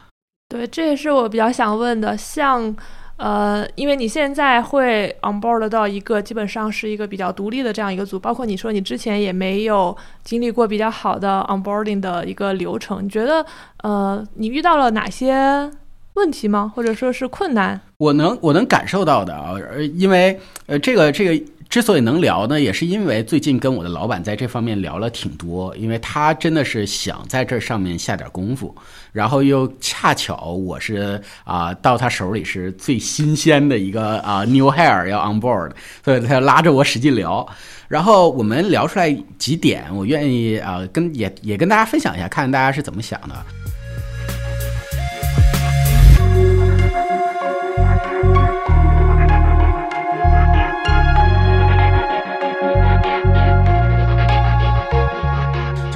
对，这也是我比较想问的。像，呃，因为你现在会 onboard 到一个基本上是一个比较独立的这样一个组，包括你说你之前也没有经历过比较好的 onboarding 的一个流程，你觉得，呃，你遇到了哪些问题吗？或者说是困难？我能我能感受到的啊，呃，因为呃，这个这个之所以能聊呢，也是因为最近跟我的老板在这方面聊了挺多，因为他真的是想在这上面下点功夫，然后又恰巧我是啊、到他手里是最新鲜的一个啊、new hair 要 on board，所以他拉着我使劲聊，然后我们聊出来几点，我愿意啊、跟也也跟大家分享一下，看看大家是怎么想的。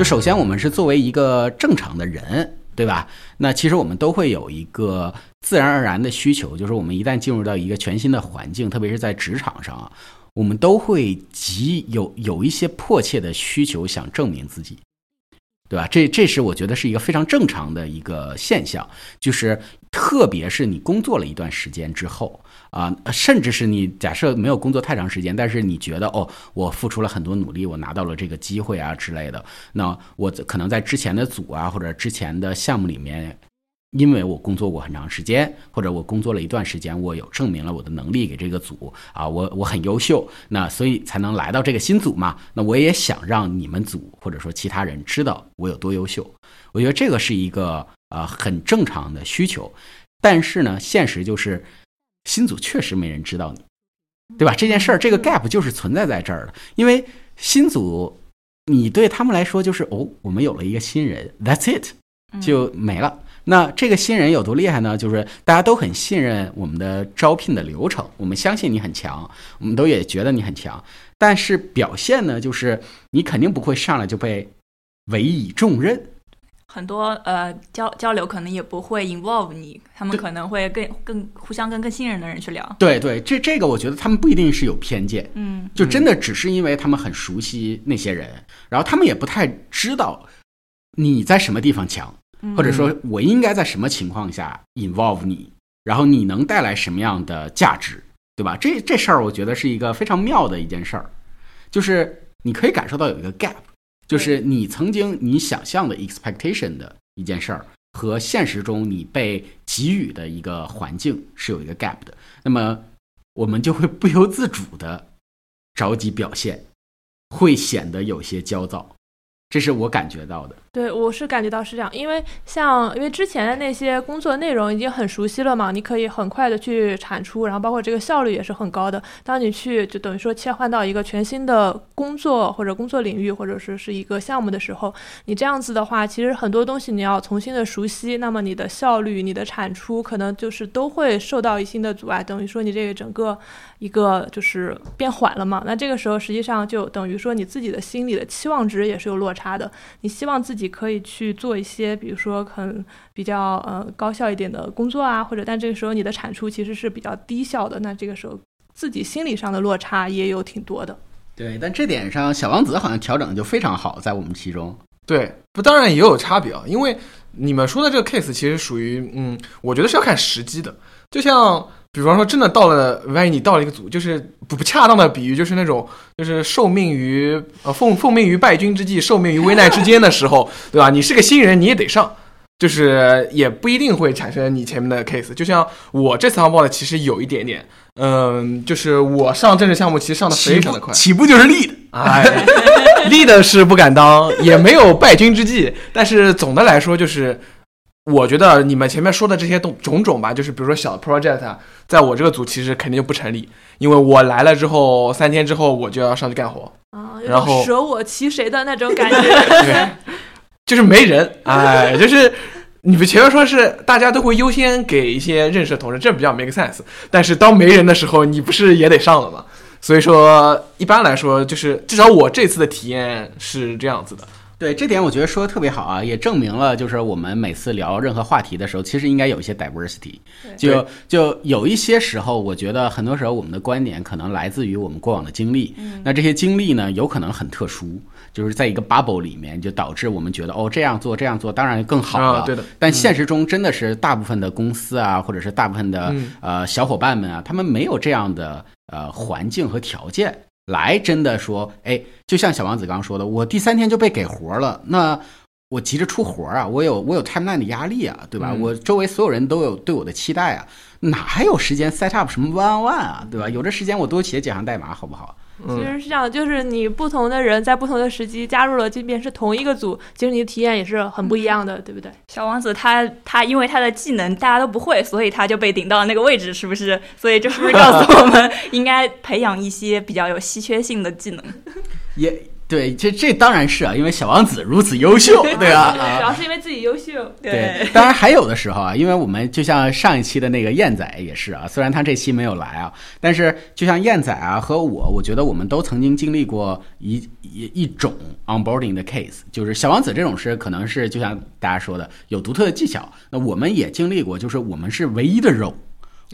首先，我们是作为一个正常的人，对吧？那其实我们都会有一个自然而然的需求，就是我们一旦进入到一个全新的环境，特别是在职场上啊，我们都会急有有一些迫切的需求，想证明自己，对吧？这这是我觉得是一个非常正常的一个现象，就是特别是你工作了一段时间之后。啊，甚至是你假设没有工作太长时间，但是你觉得哦，我付出了很多努力，我拿到了这个机会啊之类的，那我可能在之前的组啊或者之前的项目里面，因为我工作过很长时间，或者我工作了一段时间，我有证明了我的能力给这个组啊，我我很优秀，那所以才能来到这个新组嘛。那我也想让你们组或者说其他人知道我有多优秀，我觉得这个是一个呃很正常的需求，但是呢，现实就是。新组确实没人知道你，对吧？这件事儿，这个 gap 就是存在在这儿的，因为新组，你对他们来说就是哦，我们有了一个新人，That's it，就没了。那这个新人有多厉害呢？就是大家都很信任我们的招聘的流程，我们相信你很强，我们都也觉得你很强，但是表现呢，就是你肯定不会上来就被委以重任。很多呃交交流可能也不会 involve 你，他们可能会更更互相跟更信任的人去聊。对对，这这个我觉得他们不一定是有偏见，嗯，就真的只是因为他们很熟悉那些人，然后他们也不太知道你在什么地方强，或者说我应该在什么情况下 involve 你，然后你能带来什么样的价值，对吧？这这事儿我觉得是一个非常妙的一件事儿，就是你可以感受到有一个 gap，就是你曾经你想象的 expectation 的一件事儿，和现实中你被给予的一个环境是有一个 gap 的，那么我们就会不由自主的着急表现，会显得有些焦躁，这是我感觉到的。对，我是感觉到是这样，因为像因为之前的那些工作内容已经很熟悉了嘛，你可以很快的去产出，然后包括这个效率也是很高的。当你去就等于说切换到一个全新的工作或者工作领域，或者是是一个项目的时候，你这样子的话，其实很多东西你要重新的熟悉，那么你的效率、你的产出可能就是都会受到一新的阻碍，等于说你这个整个一个就是变缓了嘛。那这个时候实际上就等于说你自己的心理的期望值也是有落差的，你希望自己。可以去做一些，比如说很比较呃高效一点的工作啊，或者但这个时候你的产出其实是比较低效的，那这个时候自己心理上的落差也有挺多的。对，但这点上小王子好像调整的就非常好，在我们其中。对，不当然也有差别啊，因为你们说的这个 case 其实属于嗯，我觉得是要看时机的，就像。比方说，真的到了，万一你到了一个组，就是不不恰当的比喻，就是那种，就是受命于呃奉奉命于败军之际，受命于危难之间的时候，对吧？你是个新人，你也得上，就是也不一定会产生你前面的 case。就像我这次上报的，其实有一点点，嗯，就是我上政治项目其实上的非常的快，起步就是 lead，哎，lead 是不敢当，也没有败军之计，但是总的来说就是。我觉得你们前面说的这些动种种吧，就是比如说小 project，在我这个组其实肯定就不成立，因为我来了之后三天之后我就要上去干活啊，然后舍我其谁的那种感觉，对，就是没人，哎，就是你们前面说是大家都会优先给一些认识的同事，这比较 make sense，但是当没人的时候，你不是也得上了吗？所以说一般来说，就是至少我这次的体验是这样子的。对这点，我觉得说的特别好啊，也证明了就是我们每次聊任何话题的时候，其实应该有一些 diversity。就就有一些时候，我觉得很多时候我们的观点可能来自于我们过往的经历。那这些经历呢，有可能很特殊，就是在一个 bubble 里面，就导致我们觉得哦这样做这样做当然更好了。对的。但现实中真的是大部分的公司啊，或者是大部分的呃小伙伴们啊，他们没有这样的呃环境和条件。来，真的说，哎，就像小王子刚刚说的，我第三天就被给活了，那我急着出活啊，我有我有 timeline 的压力啊，对吧？我周围所有人都有对我的期待啊，哪还有时间 set up 什么 one one 啊，对吧？有这时间我多写几行代码，好不好？其实是这样，就是你不同的人在不同的时机加入了，即便是同一个组，其实你的体验也是很不一样的，对不对？小王子他他因为他的技能大家都不会，所以他就被顶到了那个位置，是不是？所以这是不是告诉我们 应该培养一些比较有稀缺性的技能？也。对，这这当然是啊，因为小王子如此优秀，对啊，主要是因为自己优秀。对，当然还有的时候啊，因为我们就像上一期的那个燕仔也是啊，虽然他这期没有来啊，但是就像燕仔啊和我，我觉得我们都曾经经历过一一一种 onboarding 的 case，就是小王子这种是可能是就像大家说的有独特的技巧，那我们也经历过，就是我们是唯一的肉。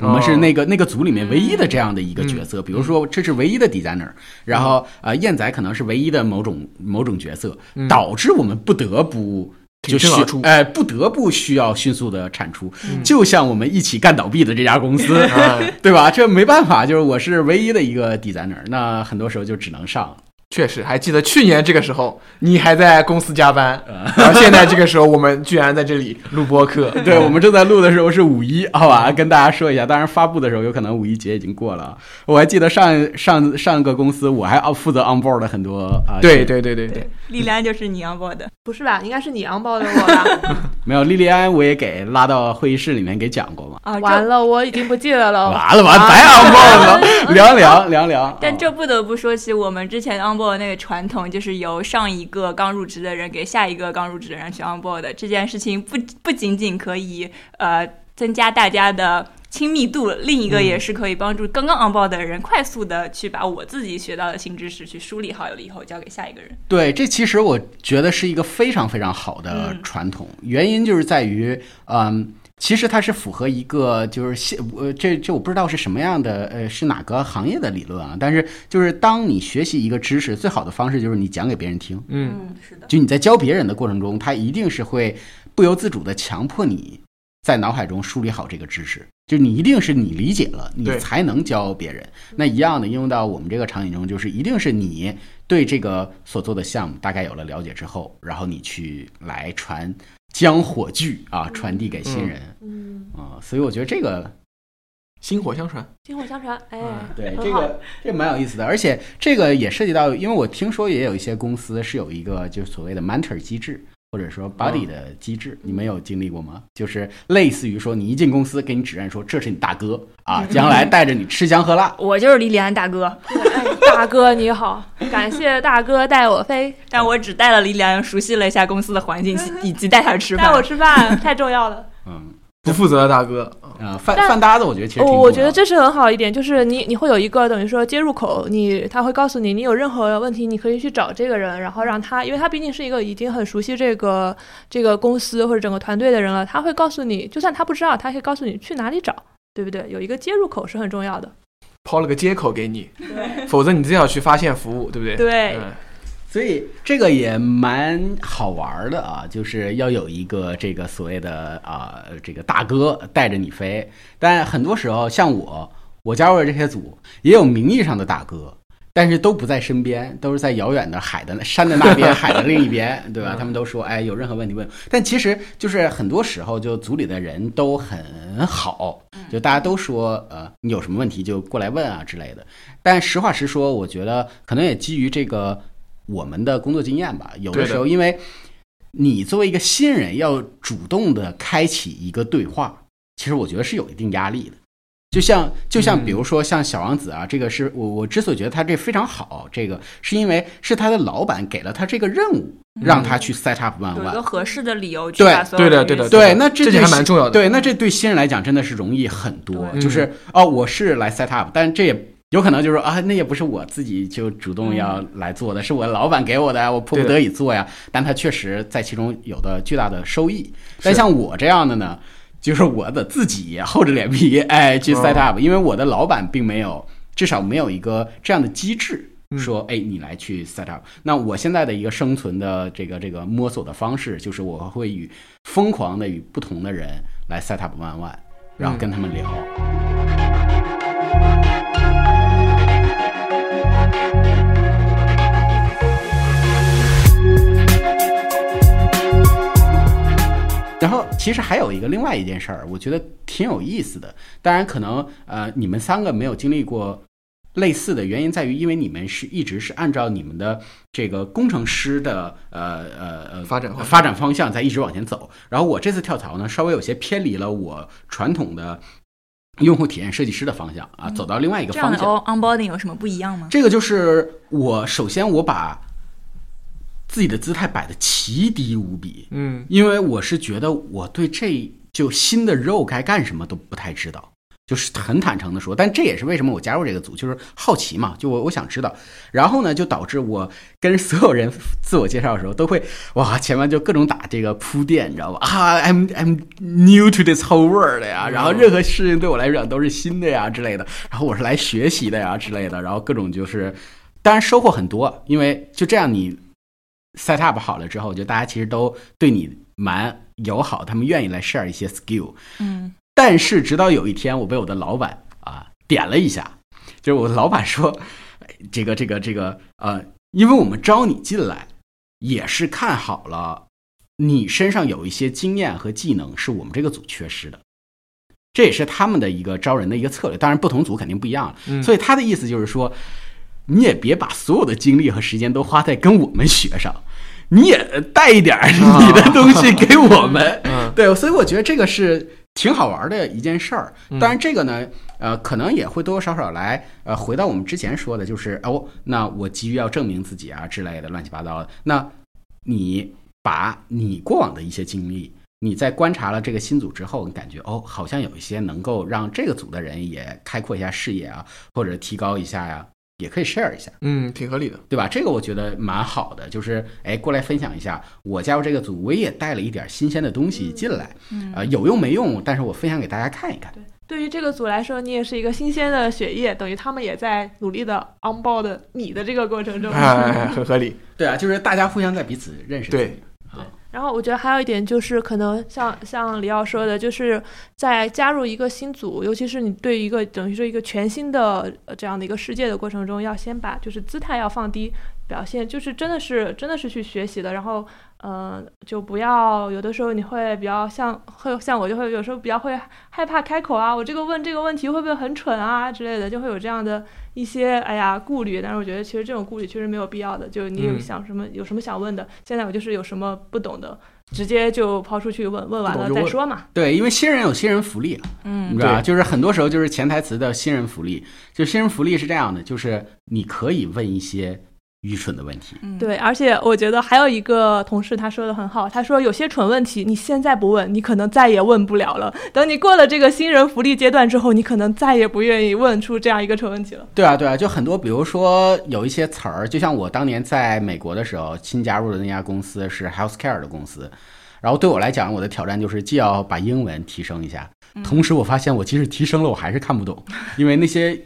我们是那个那个组里面唯一的这样的一个角色，比如说这是唯一的 designer，然后呃燕仔可能是唯一的某种某种角色，导致我们不得不就需哎不得不需要迅速的产出，就像我们一起干倒闭的这家公司，对吧？这没办法，就是我是唯一的一个 designer，那很多时候就只能上。确实，还记得去年这个时候，你还在公司加班，然后现在这个时候，我们居然在这里录播客。对，我们正在录的时候是五一，好吧，跟大家说一下。当然，发布的时候有可能五一节已经过了。我还记得上上上个公司，我还负责 on board 的很多啊。对对对对对，莉莉安就是你 on board 的，不是吧？应该是你 on board 的我吧？没有，莉莉安我也给拉到会议室里面给讲过嘛。啊，完了，我已经不记得了。完了完了，白 on board 了，凉凉凉凉。但这不得不说起我们之前 on board 那个传统。就是由上一个刚入职的人给下一个刚入职的人去 on board 的这件事情，不不仅仅可以呃增加大家的亲密度，另一个也是可以帮助刚刚 on board 的人快速的去把我自己学到的新知识去梳理好了以后交给下一个人。对，这其实我觉得是一个非常非常好的传统，原因就是在于嗯。其实它是符合一个，就是现呃，这这我不知道是什么样的，呃，是哪个行业的理论啊？但是就是当你学习一个知识，最好的方式就是你讲给别人听。嗯，是的。就你在教别人的过程中，他一定是会不由自主的强迫你在脑海中梳理好这个知识。就你一定是你理解了，你才能教别人。那一样的应用到我们这个场景中，就是一定是你对这个所做的项目大概有了了解之后，然后你去来传。将火炬啊传递给新人。嗯，啊，所以我觉得这个薪火相传。薪火相传，哎，对这个这个蛮有意思的，而且这个也涉及到，因为我听说也有一些公司是有一个就是所谓的 mentor 机制。或者说 buddy 的机制，你们有经历过吗？就是类似于说，你一进公司给你指认说这是你大哥啊，将来带着你吃香喝辣。我就是李李安大哥，哎 大哥你好，感谢大哥带我飞，但我只带了李李安，熟悉了一下公司的环境，以及带他吃饭。带我吃饭太重要了。嗯，不负责的大哥，啊，饭但饭搭子，我觉得其实挺我觉得这是很好一点，就是你你会有一个等于说接入口，你他会告诉你，你有任何问题你可以去找这个人，然后让他，因为他毕竟是一个已经很熟悉这个这个公司或者整个团队的人了，他会告诉你，就算他不知道，他可以告诉你去哪里找，对不对？有一个接入口是很重要的。抛了个接口给你，否则你自己要去发现服务，对不对？对嗯所以这个也蛮好玩的啊，就是要有一个这个所谓的啊、这个大哥带着你飞。但很多时候，像我，我加入了这些组，也有名义上的大哥，但是都不在身边，都是在遥远的海的山的那边，海的另一边，对吧？他们都说，哎，有任何问题问。但其实就是很多时候，就组里的人都很好，就大家都说，呃，你有什么问题就过来问啊之类的。但实话实说，我觉得可能也基于这个我们的工作经验吧，有的时候因为你作为一个新人，要主动的开启一个对话，其实我觉得是有一定压力的。就像就像嗯比如说像小王子啊，这个是我我之所以觉得他这非常好，这个是因为是他的老板给了他这个任务，让他去 set up one 有一 one。个合适的理由去对把所有对的对的对，那这这点对还蛮重要的。对，那这对新人来讲真的是容易很多。就是哦，我是来 set up，但这也有可能就是说啊，那也不是我自己就主动要来做的，是我老板给我的呀，我迫不得已做呀。但他确实在其中有的巨大的收益。但像我这样的呢，就是我的自己厚着脸皮哎去 set up，、因为我的老板并没有，至少没有一个这样的机制。嗯说，哎，你来去 set up。那我现在的一个生存的这个这个摸索的方式，就是我会与疯狂的与不同的人来 set up one one，然后跟他们聊。然其实还有一个另外一件事儿，我觉得挺有意思的。当然，可能呃你们三个没有经历过类似的原因在于，因为你们是一直是按照你们的这个工程师的呃呃呃发展发展方向在一直往前走。然后我这次跳槽呢，稍微有些偏离了我传统的用户体验设计师的方向啊，走到另外一个这样的方向。on onboarding 有什么不一样吗？这个就是我首先我把自己的姿态摆的奇低无比，嗯，因为我是觉得我对这就新的肉该干什么都不太知道，就是很坦诚的说。但这也是为什么我加入这个组，就是好奇嘛，就我我想知道。然后呢，就导致我跟所有人自我介绍的时候都会哇，前面就各种打这个铺垫，你知道吧？啊，I'm I'm new to this whole world 呀，然后任何事情对我来讲都是新的呀之类的，然后我是来学习的呀之类的，然后各种就是，当然收获很多，因为就这样你 set up 好了之后，就大家其实都对你蛮友好，他们愿意来 share 一些 skill。嗯，但是直到有一天，我被我的老板啊点了一下，就是我的老板说，哎这个这个这个呃，因为我们招你进来，也是看好了你身上有一些经验和技能是我们这个组缺失的。这也是他们的一个招人的一个策略，当然不同组肯定不一样了。嗯所以他的意思就是说，你也别把所有的精力和时间都花在跟我们学上，你也带一点儿你的东西给我们。嗯 对，所以我觉得这个是挺好玩的一件事儿。嗯当然，这个呢，呃，可能也会多多少少来，呃，回到我们之前说的，就是哦，那我急于要证明自己啊之类的乱七八糟的。那你把你过往的一些经历，你在观察了这个新组之后，你感觉哦，好像有一些能够让这个组的人也开阔一下视野啊，或者提高一下呀、也可以 share 一下。嗯，挺合理的。对吧？这个我觉得蛮好的，就是哎，过来分享一下，我加入这个组，我也带了一点新鲜的东西进来，嗯呃，有用没用，但是我分享给大家看一看。对于这个组来说，你也是一个新鲜的血液，等于他们也在努力的 onboard 你的这个过程中。哎，很合理。对啊，就是大家互相在彼此认识。对，然后我觉得还有一点就是，可能像像李奥说的，就是在加入一个新组，尤其是你对一个等于说一个全新的呃这样的一个世界的过程中，要先把就是姿态要放低，表现，就是真的是真的是去学习的。然后，呃，就不要有的时候你会比较像会像我就会有时候比较会害怕开口啊，我这个问这个问题会不会很蠢啊之类的，就会有这样的一些哎呀顾虑。但是我觉得其实这种顾虑确实没有必要的，就你有嗯想什么、有什么想问的，现在我就是有什么不懂的，直接就抛出去问，问完了再说嘛。对，因为新人有新人福利嗯，你嗯知道吧？就是很多时候就是潜台词的新人福利，就新人福利是这样的，就是你可以问一些愚蠢的问题。嗯，对，而且我觉得还有一个同事他说的很好，他说有些蠢问题你现在不问，你可能再也问不了了。等你过了这个新人福利阶段之后，你可能再也不愿意问出这样一个蠢问题了。对啊，对啊，就很多，比如说有一些词儿，就像我当年在美国的时候新加入的那家公司是 healthcare 的公司，然后对我来讲，我的挑战就是既要把英文提升一下，嗯同时我发现我即使提升了，我还是看不懂，因为那些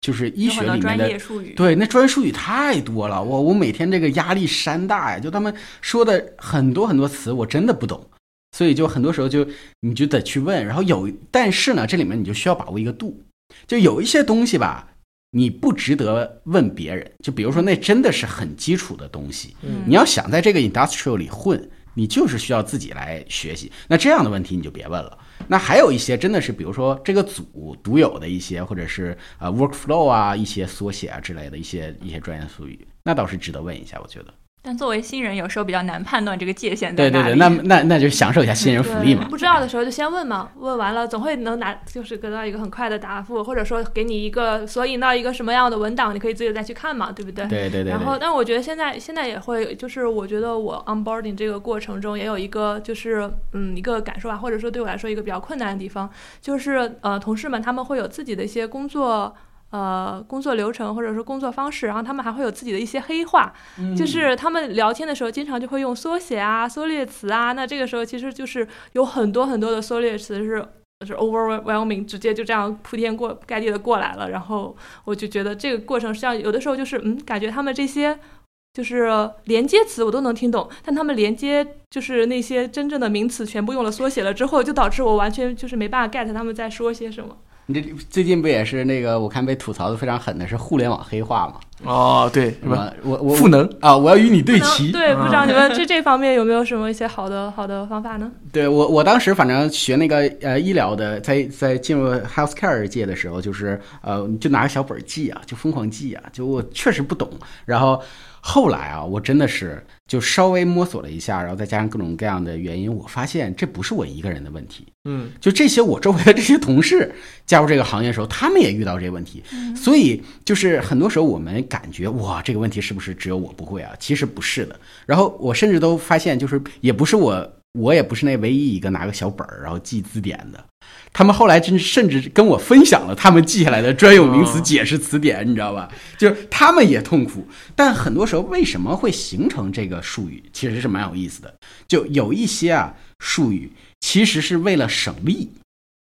就是医学里面的业术语。对，那专业术语太多了，我我每天这个压力山大呀，就他们说的很多很多词，我真的不懂，所以就很多时候就你就得去问，然后有，但是呢，这里面你就需要把握一个度，就有一些东西吧，你不值得问别人，就比如说那真的是很基础的东西，嗯你要想在这个 industrial 里混，你就是需要自己来学习。那这样的问题你就别问了。那还有一些真的是，比如说这个组独有的一些，或者是呃 workflow 啊，一些缩写啊之类的一些一些专业术语，那倒是值得问一下，我觉得。但作为新人，有时候比较难判断这个界限在哪里。对对对，那那那就享受一下新人福利嘛。不知道的时候就先问嘛，问完了总会能拿，就是得到一个很快的答复，或者说给你一个索引到一个什么样的文档，你可以自己再去看嘛，对不对？对对对然后，但我觉得现在现在也会，就是我觉得我 onboarding 这个过程中也有一个就是嗯一个感受啊，或者说对我来说一个比较困难的地方，就是呃同事们他们会有自己的一些工作。呃，工作流程或者说工作方式，然后他们还会有自己的一些黑话，嗯就是他们聊天的时候经常就会用缩写啊、缩略词啊。那这个时候其实就是有很多很多的缩略词是是 overwhelming，直接就这样铺天过盖地的过来了。然后我就觉得这个过程实际上有的时候就是嗯，感觉他们这些就是连接词我都能听懂，但他们连接就是那些真正的名词全部用了缩写了之后，就导致我完全就是没办法 get 他们在说些什么。你这最近不也是那个我看被吐槽的非常狠的是互联网黑化嘛？哦，对，什什么么我我赋能啊，我要与你对齐。对，不知道你们这这方面有没有什么一些好的好的方法呢？对我，我当时反正学那个呃医疗的，在在进入 healthcare 界的时候，就是呃，就拿个小本儿记啊，就疯狂记啊，就我确实不懂。然后后来啊，我真的是就稍微摸索了一下，然后再加上各种各样的原因，我发现这不是我一个人的问题，嗯就这些我周围的这些同事加入这个行业的时候，他们也遇到这个问题，所以就是很多时候我们感觉哇，这个问题是不是只有我不会啊？其实不是的。然后我甚至都发现，就是也不是我，我也不是那唯一一个拿个小本儿然后记字典的。他们后来真甚至跟我分享了他们记下来的专有名词哦解释词典，你知道吧？就是他们也痛苦，但很多时候为什么会形成这个术语，其实是蛮有意思的。就有一些啊术语其实是为了省力，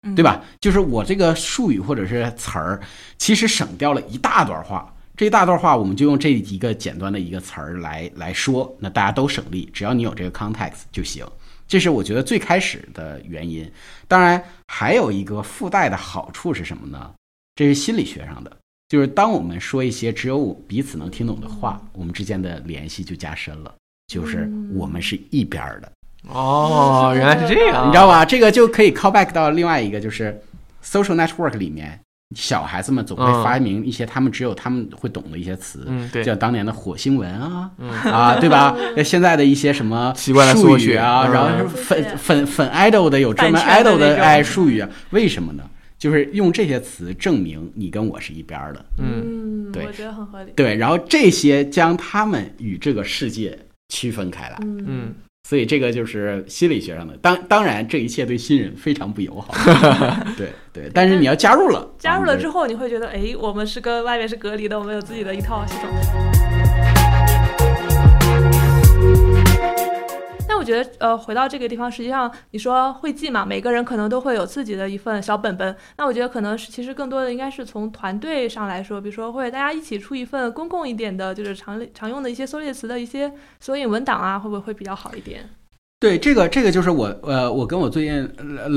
嗯对？吧？就是我这个术语或者是词儿，其实省掉了一大段话。这一大段话，我们就用这一个简单的一个词儿来来说，那大家都省力，只要你有这个 context 就行。这是我觉得最开始的原因。当然，还有一个附带的好处是什么呢？这是心理学上的，就是当我们说一些只有彼此能听懂的话，我们之间的联系就加深了，就是我们是一边儿的。哦，原来是这样，你知道吧？这个就可以 call back 到另外一个，就是 social network 里面，小孩子们总会嗯。发明一些他们只有他们会懂的一些词，嗯，对，像当年的火星文啊，嗯。啊，对吧？现在的一些什么奇怪的术缩写语啊，嗯。然后是粉粉粉 idol 的有专门 idol 的哎术语啊，为什么呢？就是用这些词证明你跟我是一边的，嗯，嗯，对。我觉得很合理。对，然后这些将他们与这个世界区分开来。嗯。嗯，所以这个就是心理学上的。当当然，这一切对新人非常不友好。对对，但是你要加入了，加入了之后，后，你会觉得，哎，我们是跟外面是隔离的，我们有自己的一套系统。我觉得，呃，回到这个地方，实际上你说会记嘛，每个人可能都会有自己的一份小本本。那我觉得可能是，其实更多的应该是从团队上来说，比如说会大家一起出一份公共一点的，就是常常用的一些缩略词的一些索引文档啊，会不会会比较好一点？对这个这个就是我呃，我跟我最近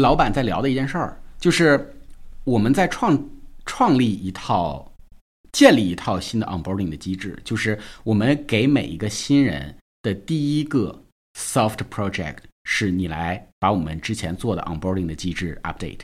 老板在聊的一件事儿，就是我们在创创立一套建立一套新的 onboarding 的机制，就是我们给每一个新人的第一个 soft project 是你来把我们之前做的 onboarding 的机制 update。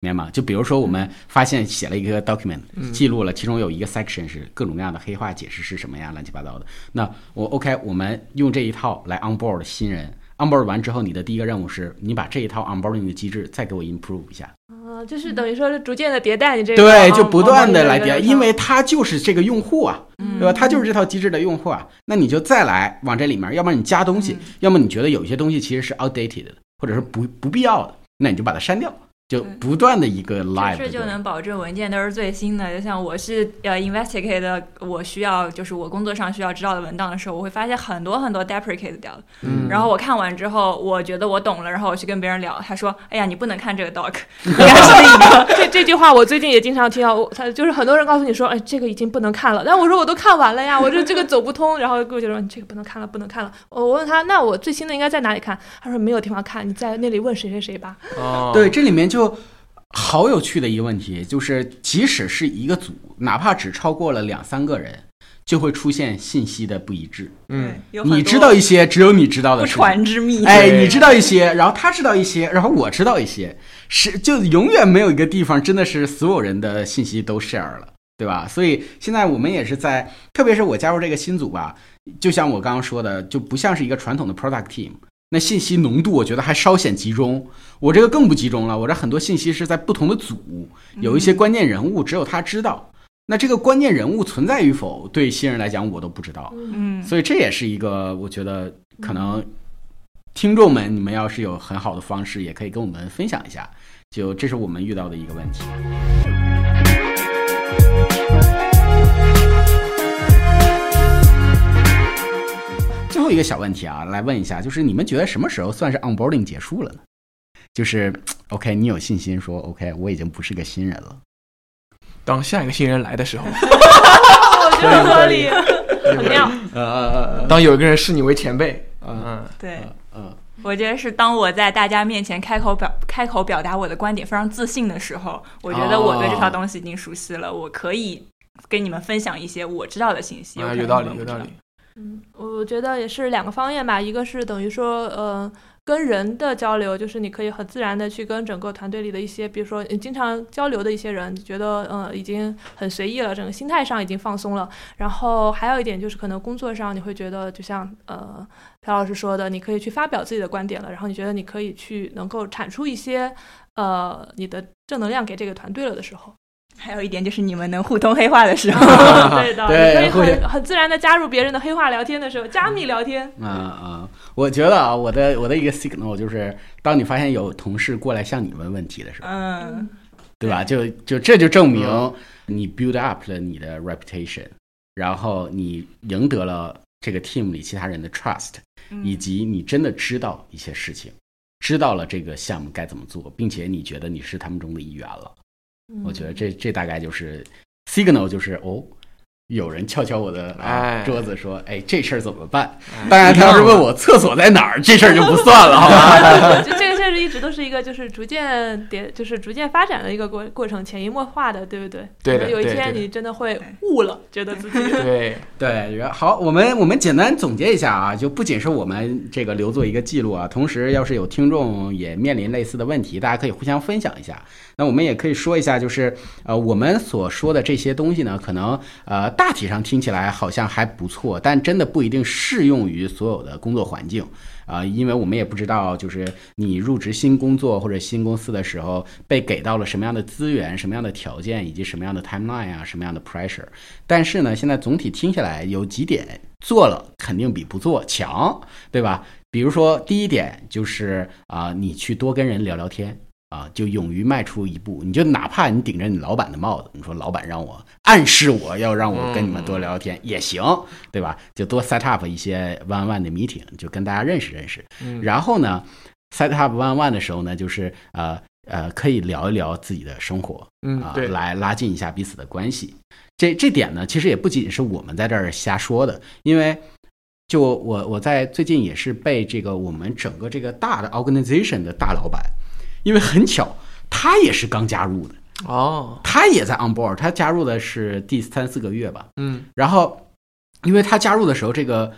明白吗？就比如说，我们发现写了一个 document，记录了，其中有一个 section 是各种各样的黑话解释是什么呀，乱七八糟的。那我 OK，我们用这一套来 onboard 新人，onboard 完之后，你的第一个任务是你把这一套 onboarding 的机制再给我 improve 一下。啊，就是等于说是逐渐的迭代，你这个对，啊就不断的来迭代，啊因为它就是这个用户啊，嗯。对吧？它就是这套机制的用户啊，那你就再来往这里面，要不然你加东西，要么你觉得有一些东西其实是 outdated 的，或者是不不必要的，那你就把它删掉，就不断的一个过程这就能保证文件都是最新的。就像我是呃 investigate 的，我需要就是我工作上需要知道的文档的时候，我会发现很多很多 deprecate 掉了。嗯然后我看完之后，我觉得我懂了，然后我去跟别人聊，他说：“哎呀，你不能看这个 doc。”应该是一个这这句话我最近也经常听到，我他就是很多人告诉你说，哎，这个已经不能看了。但我说我都看完了呀，我说这个走不通。然后过去说你这个不能看了，不能看了。我问他，那我最新的应该在哪里看？他说没有地方看，你在那里问谁谁谁吧。哦，对，这里面就好有趣的一个问题，就是即使是一个组，哪怕只超过了两三个人，就会出现信息的不一致。嗯，你知道一些，只有你知道的不。传之秘。哎，你知道一些，然后他知道一些，然后我知道一些，是就永远没有一个地方真的是所有人的信息都 share 了，对吧？所以现在我们也是在，特别是我加入这个新组吧，就像我刚刚说的，就不像是一个传统的 product team，那信息浓度我觉得还稍显集中，我这个更不集中了，我这很多信息是在不同的组，有一些关键人物只有他知道。那这个关键人物存在与否，对新人来讲我都不知道，嗯，所以这也是一个我觉得可能听众们，你们要是有很好的方式，也可以跟我们分享一下。就这是我们遇到的一个问题。最后一个小问题啊，来问一下，就是你们觉得什么时候算是 onboarding 结束了呢？就是 OK，你有信心说 OK，我已经不是个新人了。当下一个新人来的时候，我觉得合理，很妙。呃呃当有一个人视你为前辈，嗯嗯，对。嗯我觉得是当我在大家面前开口表开口表达我的观点非常自信的时候，我觉得我对这套东西已经熟悉了，我可以跟你们分享一些我知道的信息。啊，有道理有道理。嗯，我觉得也是两个方面吧，一个是等于说，呃，跟人的交流，就是你可以很自然的去跟整个团队里的一些，比如说经常交流的一些人，觉得呃已经很随意了，整个心态上已经放松了。然后还有一点就是，可能工作上你会觉得，就像呃朴老师说的，你可以去发表自己的观点了，然后你觉得你可以去能够产出一些呃你的正能量给这个团队了的时候。还有一点就是你们能互通黑话的时候，对的，对 你可以很很自然的加入别人的黑话聊天的时候，加密聊天。啊啊！我觉得啊，我的我的一个 signal 就是，当你发现有同事过来向你问问题的时候，嗯，对吧？就就这就证明你 build up 了你的 reputation，然后你赢得了这个 team 里其他人的 trust，嗯以及你真的知道一些事情，知道了这个项目该怎么做，并且你觉得你是他们中的一员了。我觉得这这大概就是 signal，就是哦。有人敲敲我的桌子说：“哎，这事儿怎么办？”哎当然，他要是问我厕所在哪儿，这事儿就不算了，好吧？就这一直都是一个就是逐渐迭就是逐渐发展的一个过过程，潜移默化的，对不对？对的可能有一天你真的会悟了，觉得自己对，对，然后好，我们我们简单总结一下啊，就不仅是我们这个留作一个记录啊，同时要是有听众也面临类似的问题，大家可以互相分享一下。那我们也可以说一下，就是呃，我们所说的这些东西呢，可能呃大体上听起来好像还不错，但真的不一定适用于所有的工作环境。啊、因为我们也不知道，就是你入职新工作或者新公司的时候，被给到了什么样的资源、什么样的条件，以及什么样的 timeline 啊，什么样的 pressure。但是呢，现在总体听下来有几点做了肯定比不做强，对吧？比如说第一点就是啊、你去多跟人聊聊天。啊，就勇于迈出一步，你就哪怕你顶着你老板的帽子，你说老板让我暗示我要让我跟你们多聊聊天、也行，对吧？就多 set up 一些 one on one 的 meeting，就跟大家认识认识。嗯然后呢，set up one on one 的时候呢，就是呃呃，可以聊一聊自己的生活，啊，，嗯对，来拉近一下彼此的关系。这这点呢，其实也不仅是我们在这儿瞎说的，因为就我我在最近也是被这个我们整个这个大的 organization 的大老板，因为很巧，他也是刚加入的，哦，他也在 on board，他加入的是第三四个月吧。嗯然后，因为他加入的时候，这个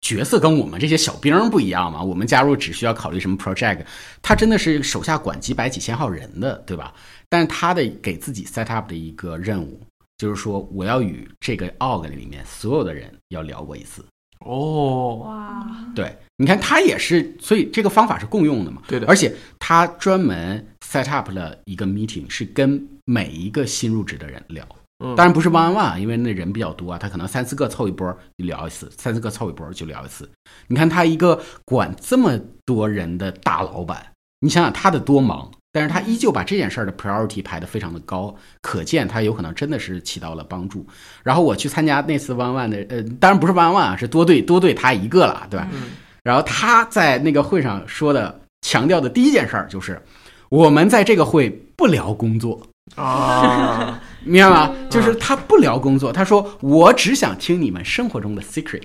角色跟我们这些小兵不一样嘛，我们加入只需要考虑什么 project，他真的是手下管几百几千号人的，对吧？但是他的给自己 set up 的一个任务，就是说我要与这个 org 里面所有的人要聊过一次。哦，哇，对，你看他也是，所以这个方法是共用的嘛。对的而且他专门 set up 了一个 meeting，是跟每一个新入职的人聊。嗯当然不是 one on one，因为那人比较多啊，他可能三四个凑一波就聊一次，三四个凑一波就聊一次。你看他一个管这么多人的大老板，你想想他的多忙，但是他依旧把这件事儿的 priority 排得非常的高，可见他有可能真的是起到了帮助。然后我去参加那次 one on one 的，呃，当然不是 one on one 啊，是多对多对他一个了，对吧？嗯然后他在那个会上说的强调的第一件事儿就是，我们在这个会不聊工作。啊，明白吗？就是他不聊工作，他说我只想听你们生活中的 secret。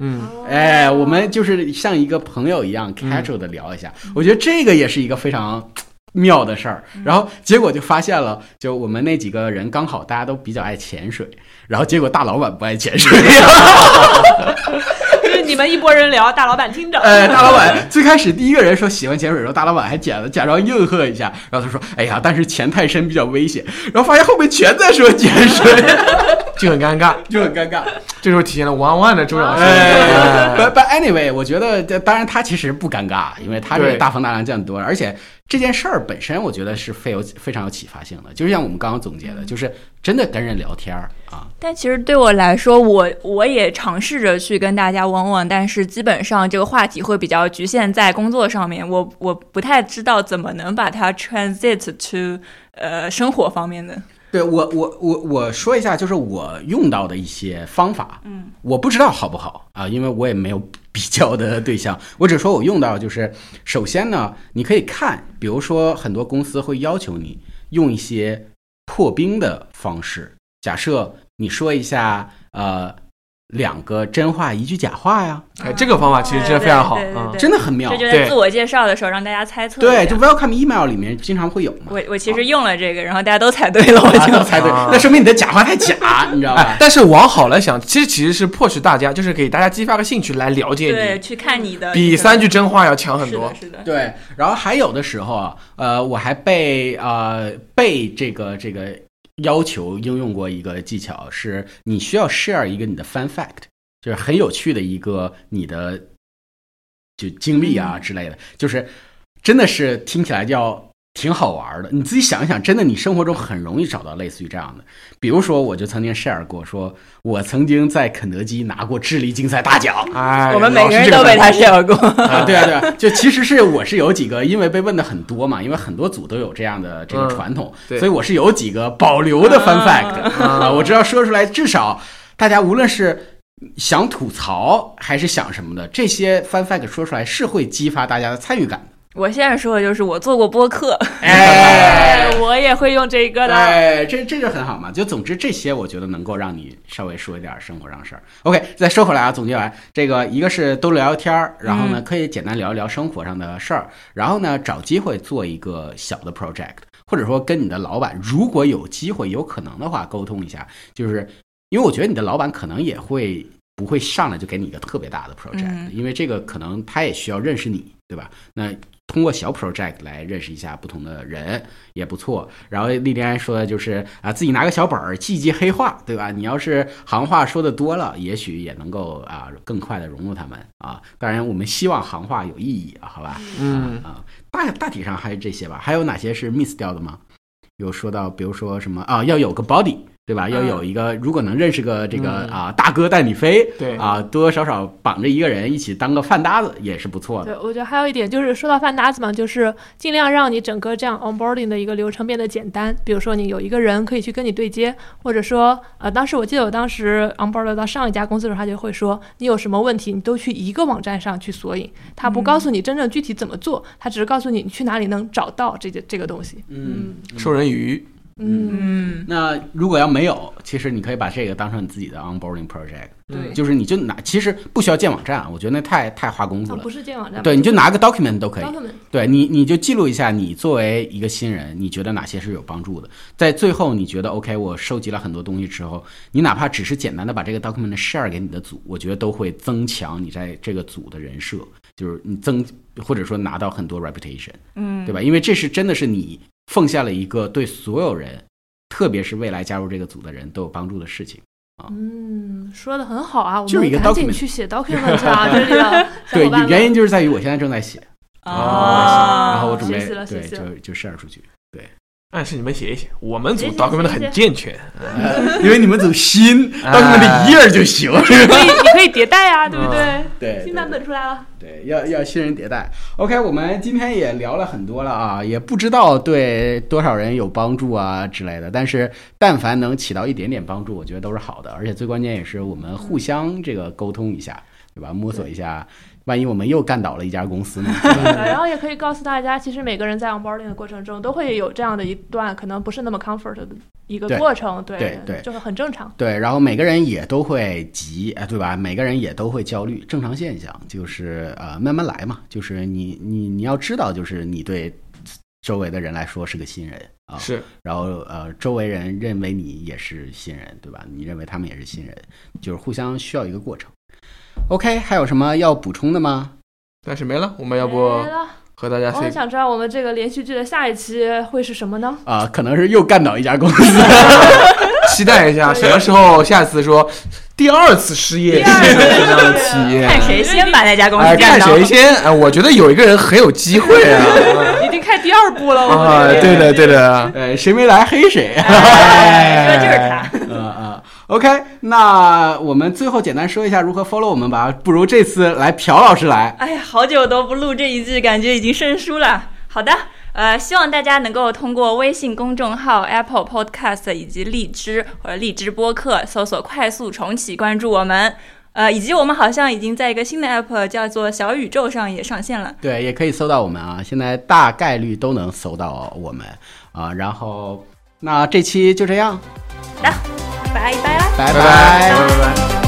嗯哎，我们就是像一个朋友一样 casual 的聊一下。我觉得这个也是一个非常妙的事儿。然后结果就发现了，就我们那几个人刚好大家都比较爱潜水，然后结果大老板不爱潜水。就 是你们一拨人聊，大老板听着。呃，大老板 最开始第一个人说喜欢潜水，的时候大老板还假假装应和一下，然后他说：“哎呀，但是潜太深比较危险。”然后发现后面全在说潜水，就很尴尬，就很尴尬。这时候体现了 one on one 的重要性。哎哎，but but anyway，我觉得这当然他其实不尴尬，因为他这个大风大浪见得多，而且这件事儿本身我觉得是非有非常有启发性的，就是像我们刚刚总结的，就是真的跟人聊天儿啊，但其实对我来说，我我也尝试着去跟大家问问，但是基本上这个话题会比较局限在工作上面，我我不太知道怎么能把它 transit to 呃生活方面的。对我我我我说一下，就是我用到的一些方法，嗯，我不知道好不好啊，因为我也没有比较的对象，我只说我用到就是，首先呢，你可以看，比如说很多公司会要求你用一些破冰的方式，假设你说一下呃两个真话一句假话呀，哎，这个方法其实真的非常好。真的很妙这。就在对自我介绍的时候让大家猜测。对，就 welcome email 里面经常会有嘛。我我其实用了这个，然后大家都猜对了，我啊，就都猜对，啊那说明你的假话太假，你知道吧哎，？但是往好了想，其实其实是迫使大家，就是给大家激发个兴趣来了解你，对去看你的比三句真话要强很多是的，。是的。对，然后还有的时候啊，呃，我还被呃被这个这个要求应用过一个技巧，是你需要 share 一个你的 fun fact，就是很有趣的一个你的就经历啊之类的，就是真的是听起来要。挺好玩的，你自己想一想，真的，你生活中很容易找到类似于这样的。比如说，我就曾经 share 过，说我曾经在肯德基拿过智力竞赛大奖，哎，我们每个人都被他 share 过。啊，对啊，对啊，就其实是我是有几个，因为被问的很多嘛，因为很多组都有这样的这个嗯传统，对所以我是有几个保留的 fun fact 啊，我知道说出来，至少大家无论是想吐槽还是想什么的，这些 fun fact 说出来是会激发大家的参与感的。我现在说的就是我做过播客，哎哎，我也会用这个的。哎，这这就很好嘛。就总之这些，我觉得能够让你稍微说一点生活上事儿。OK，再说回来啊，总结完这个，一个是多聊聊天儿，然后呢可以简单聊一聊生活上的事儿，然后呢找机会做一个小的 project，或者说跟你的老板，如果有机会有可能的话沟通一下，就是因为我觉得你的老板可能也会。不会上来就给你一个特别大的 project，、嗯因为这个可能他也需要认识你，对吧？那通过小 project 来认识一下不同的人也不错。然后莉莉安说的就是啊，自己拿个小本儿记记黑话，对吧？你要是行话说的多了，也许也能够啊更快的融入他们啊。当然，我们希望行话有意义啊，好吧？嗯啊，大大体上还是这些吧。还有哪些是 miss 掉的吗？有说到，比如说什么啊，要有个 body，对吧？要有一个，如果能认识个这个嗯啊大哥带你飞，对啊，多多少少绑着一个人一起当个饭搭子也是不错的。对，我觉得还有一点就是说到饭搭子嘛，就是尽量让你整个这样 onboarding 的一个流程变得简单。比如说你有一个人可以去跟你对接，或者说呃，当时我记得我当时 onboard 到上一家公司的时候，他就会说你有什么问题，你都去一个网站上去索引，他不告诉你真正具体怎么做，他只是告诉你你去哪里能找到这个这个东西。嗯，授人以渔，嗯嗯，那如果要没有，其实你可以把这个当成你自己的 onboarding project，对就是你就拿，其实不需要建网站，我觉得那太太花功夫了啊不。是建网站，对，你就拿个 document 都可以。document，对你，你就记录一下你作为一个新人，你觉得哪些是有帮助的。在最后，你觉得 OK，我收集了很多东西之后，你哪怕只是简单的把这个 document share 给你的组，我觉得都会增强你在这个组的人设，就是你增或者说拿到很多 reputation，嗯，对吧？因为这是真的是你奉献了一个对所有人，特别是未来加入这个组的人都有帮助的事情。啊。嗯，说的很好啊，我就是一个们赶紧去写 document 啊，这里的 对原因就是在于我现在正在写，啊，然后我准备对就就 share 出去。暗示你们写一写，我们组 document 很健全。因为你们组新哎，document 一页就行。你可以你可以迭代啊，对不对？对，新版本出来了，对，要要新人迭代。OK，我们今天也聊了很多了啊，也不知道对多少人有帮助啊之类的，但是但凡能起到一点点帮助，我觉得都是好的。而且最关键也是我们互相这个沟通一下，对吧？摸索一下，万一我们又干倒了一家公司呢？对然后也可以告诉大家，其实每个人在 onboarding 的过程中都会有这样的一段可能不是那么 comfort 的一个过程，对对对就是很正常。对，然后每个人也都会急，哎，对吧？每个人也都会焦虑，正常现象，就是呃慢慢来嘛。就是你你你要知道，就是你对周围的人来说是个新人啊，是，然后呃，周围人认为你也是新人，对吧？你认为他们也是新人，就是互相需要一个过程。OK，还有什么要补充的吗？暂时没了，我们要不和大家我很想知道我们这个连续剧的下一期会是什么呢？啊、可能是又干倒一家公司。期待一下，什么时候下次说第二次失业是什么样的体验？看谁先把那家公哎，看司干倒。谁先？哎，我觉得有一个人很有机会啊！已经开第二部了，我啊，们对的，对的，呃，谁没来黑谁。哎，说的就是他。呃 呃，OK，那我们最后简单说一下如何 follow 我们吧。不如这次来朴老师来。哎呀，好久都不录这一季，感觉已经生疏了。好的，呃，希望大家能够通过微信公众号、Apple Podcast 以及荔枝或者荔枝播客搜索“快速重启”，关注我们。呃，以及我们好像已经在一个新的 app 叫做小宇宙上也上线了。对，也可以搜到我们啊，现在大概率都能搜到我们啊。然后，那这期就这样，拜拜啦。拜拜拜，拜拜。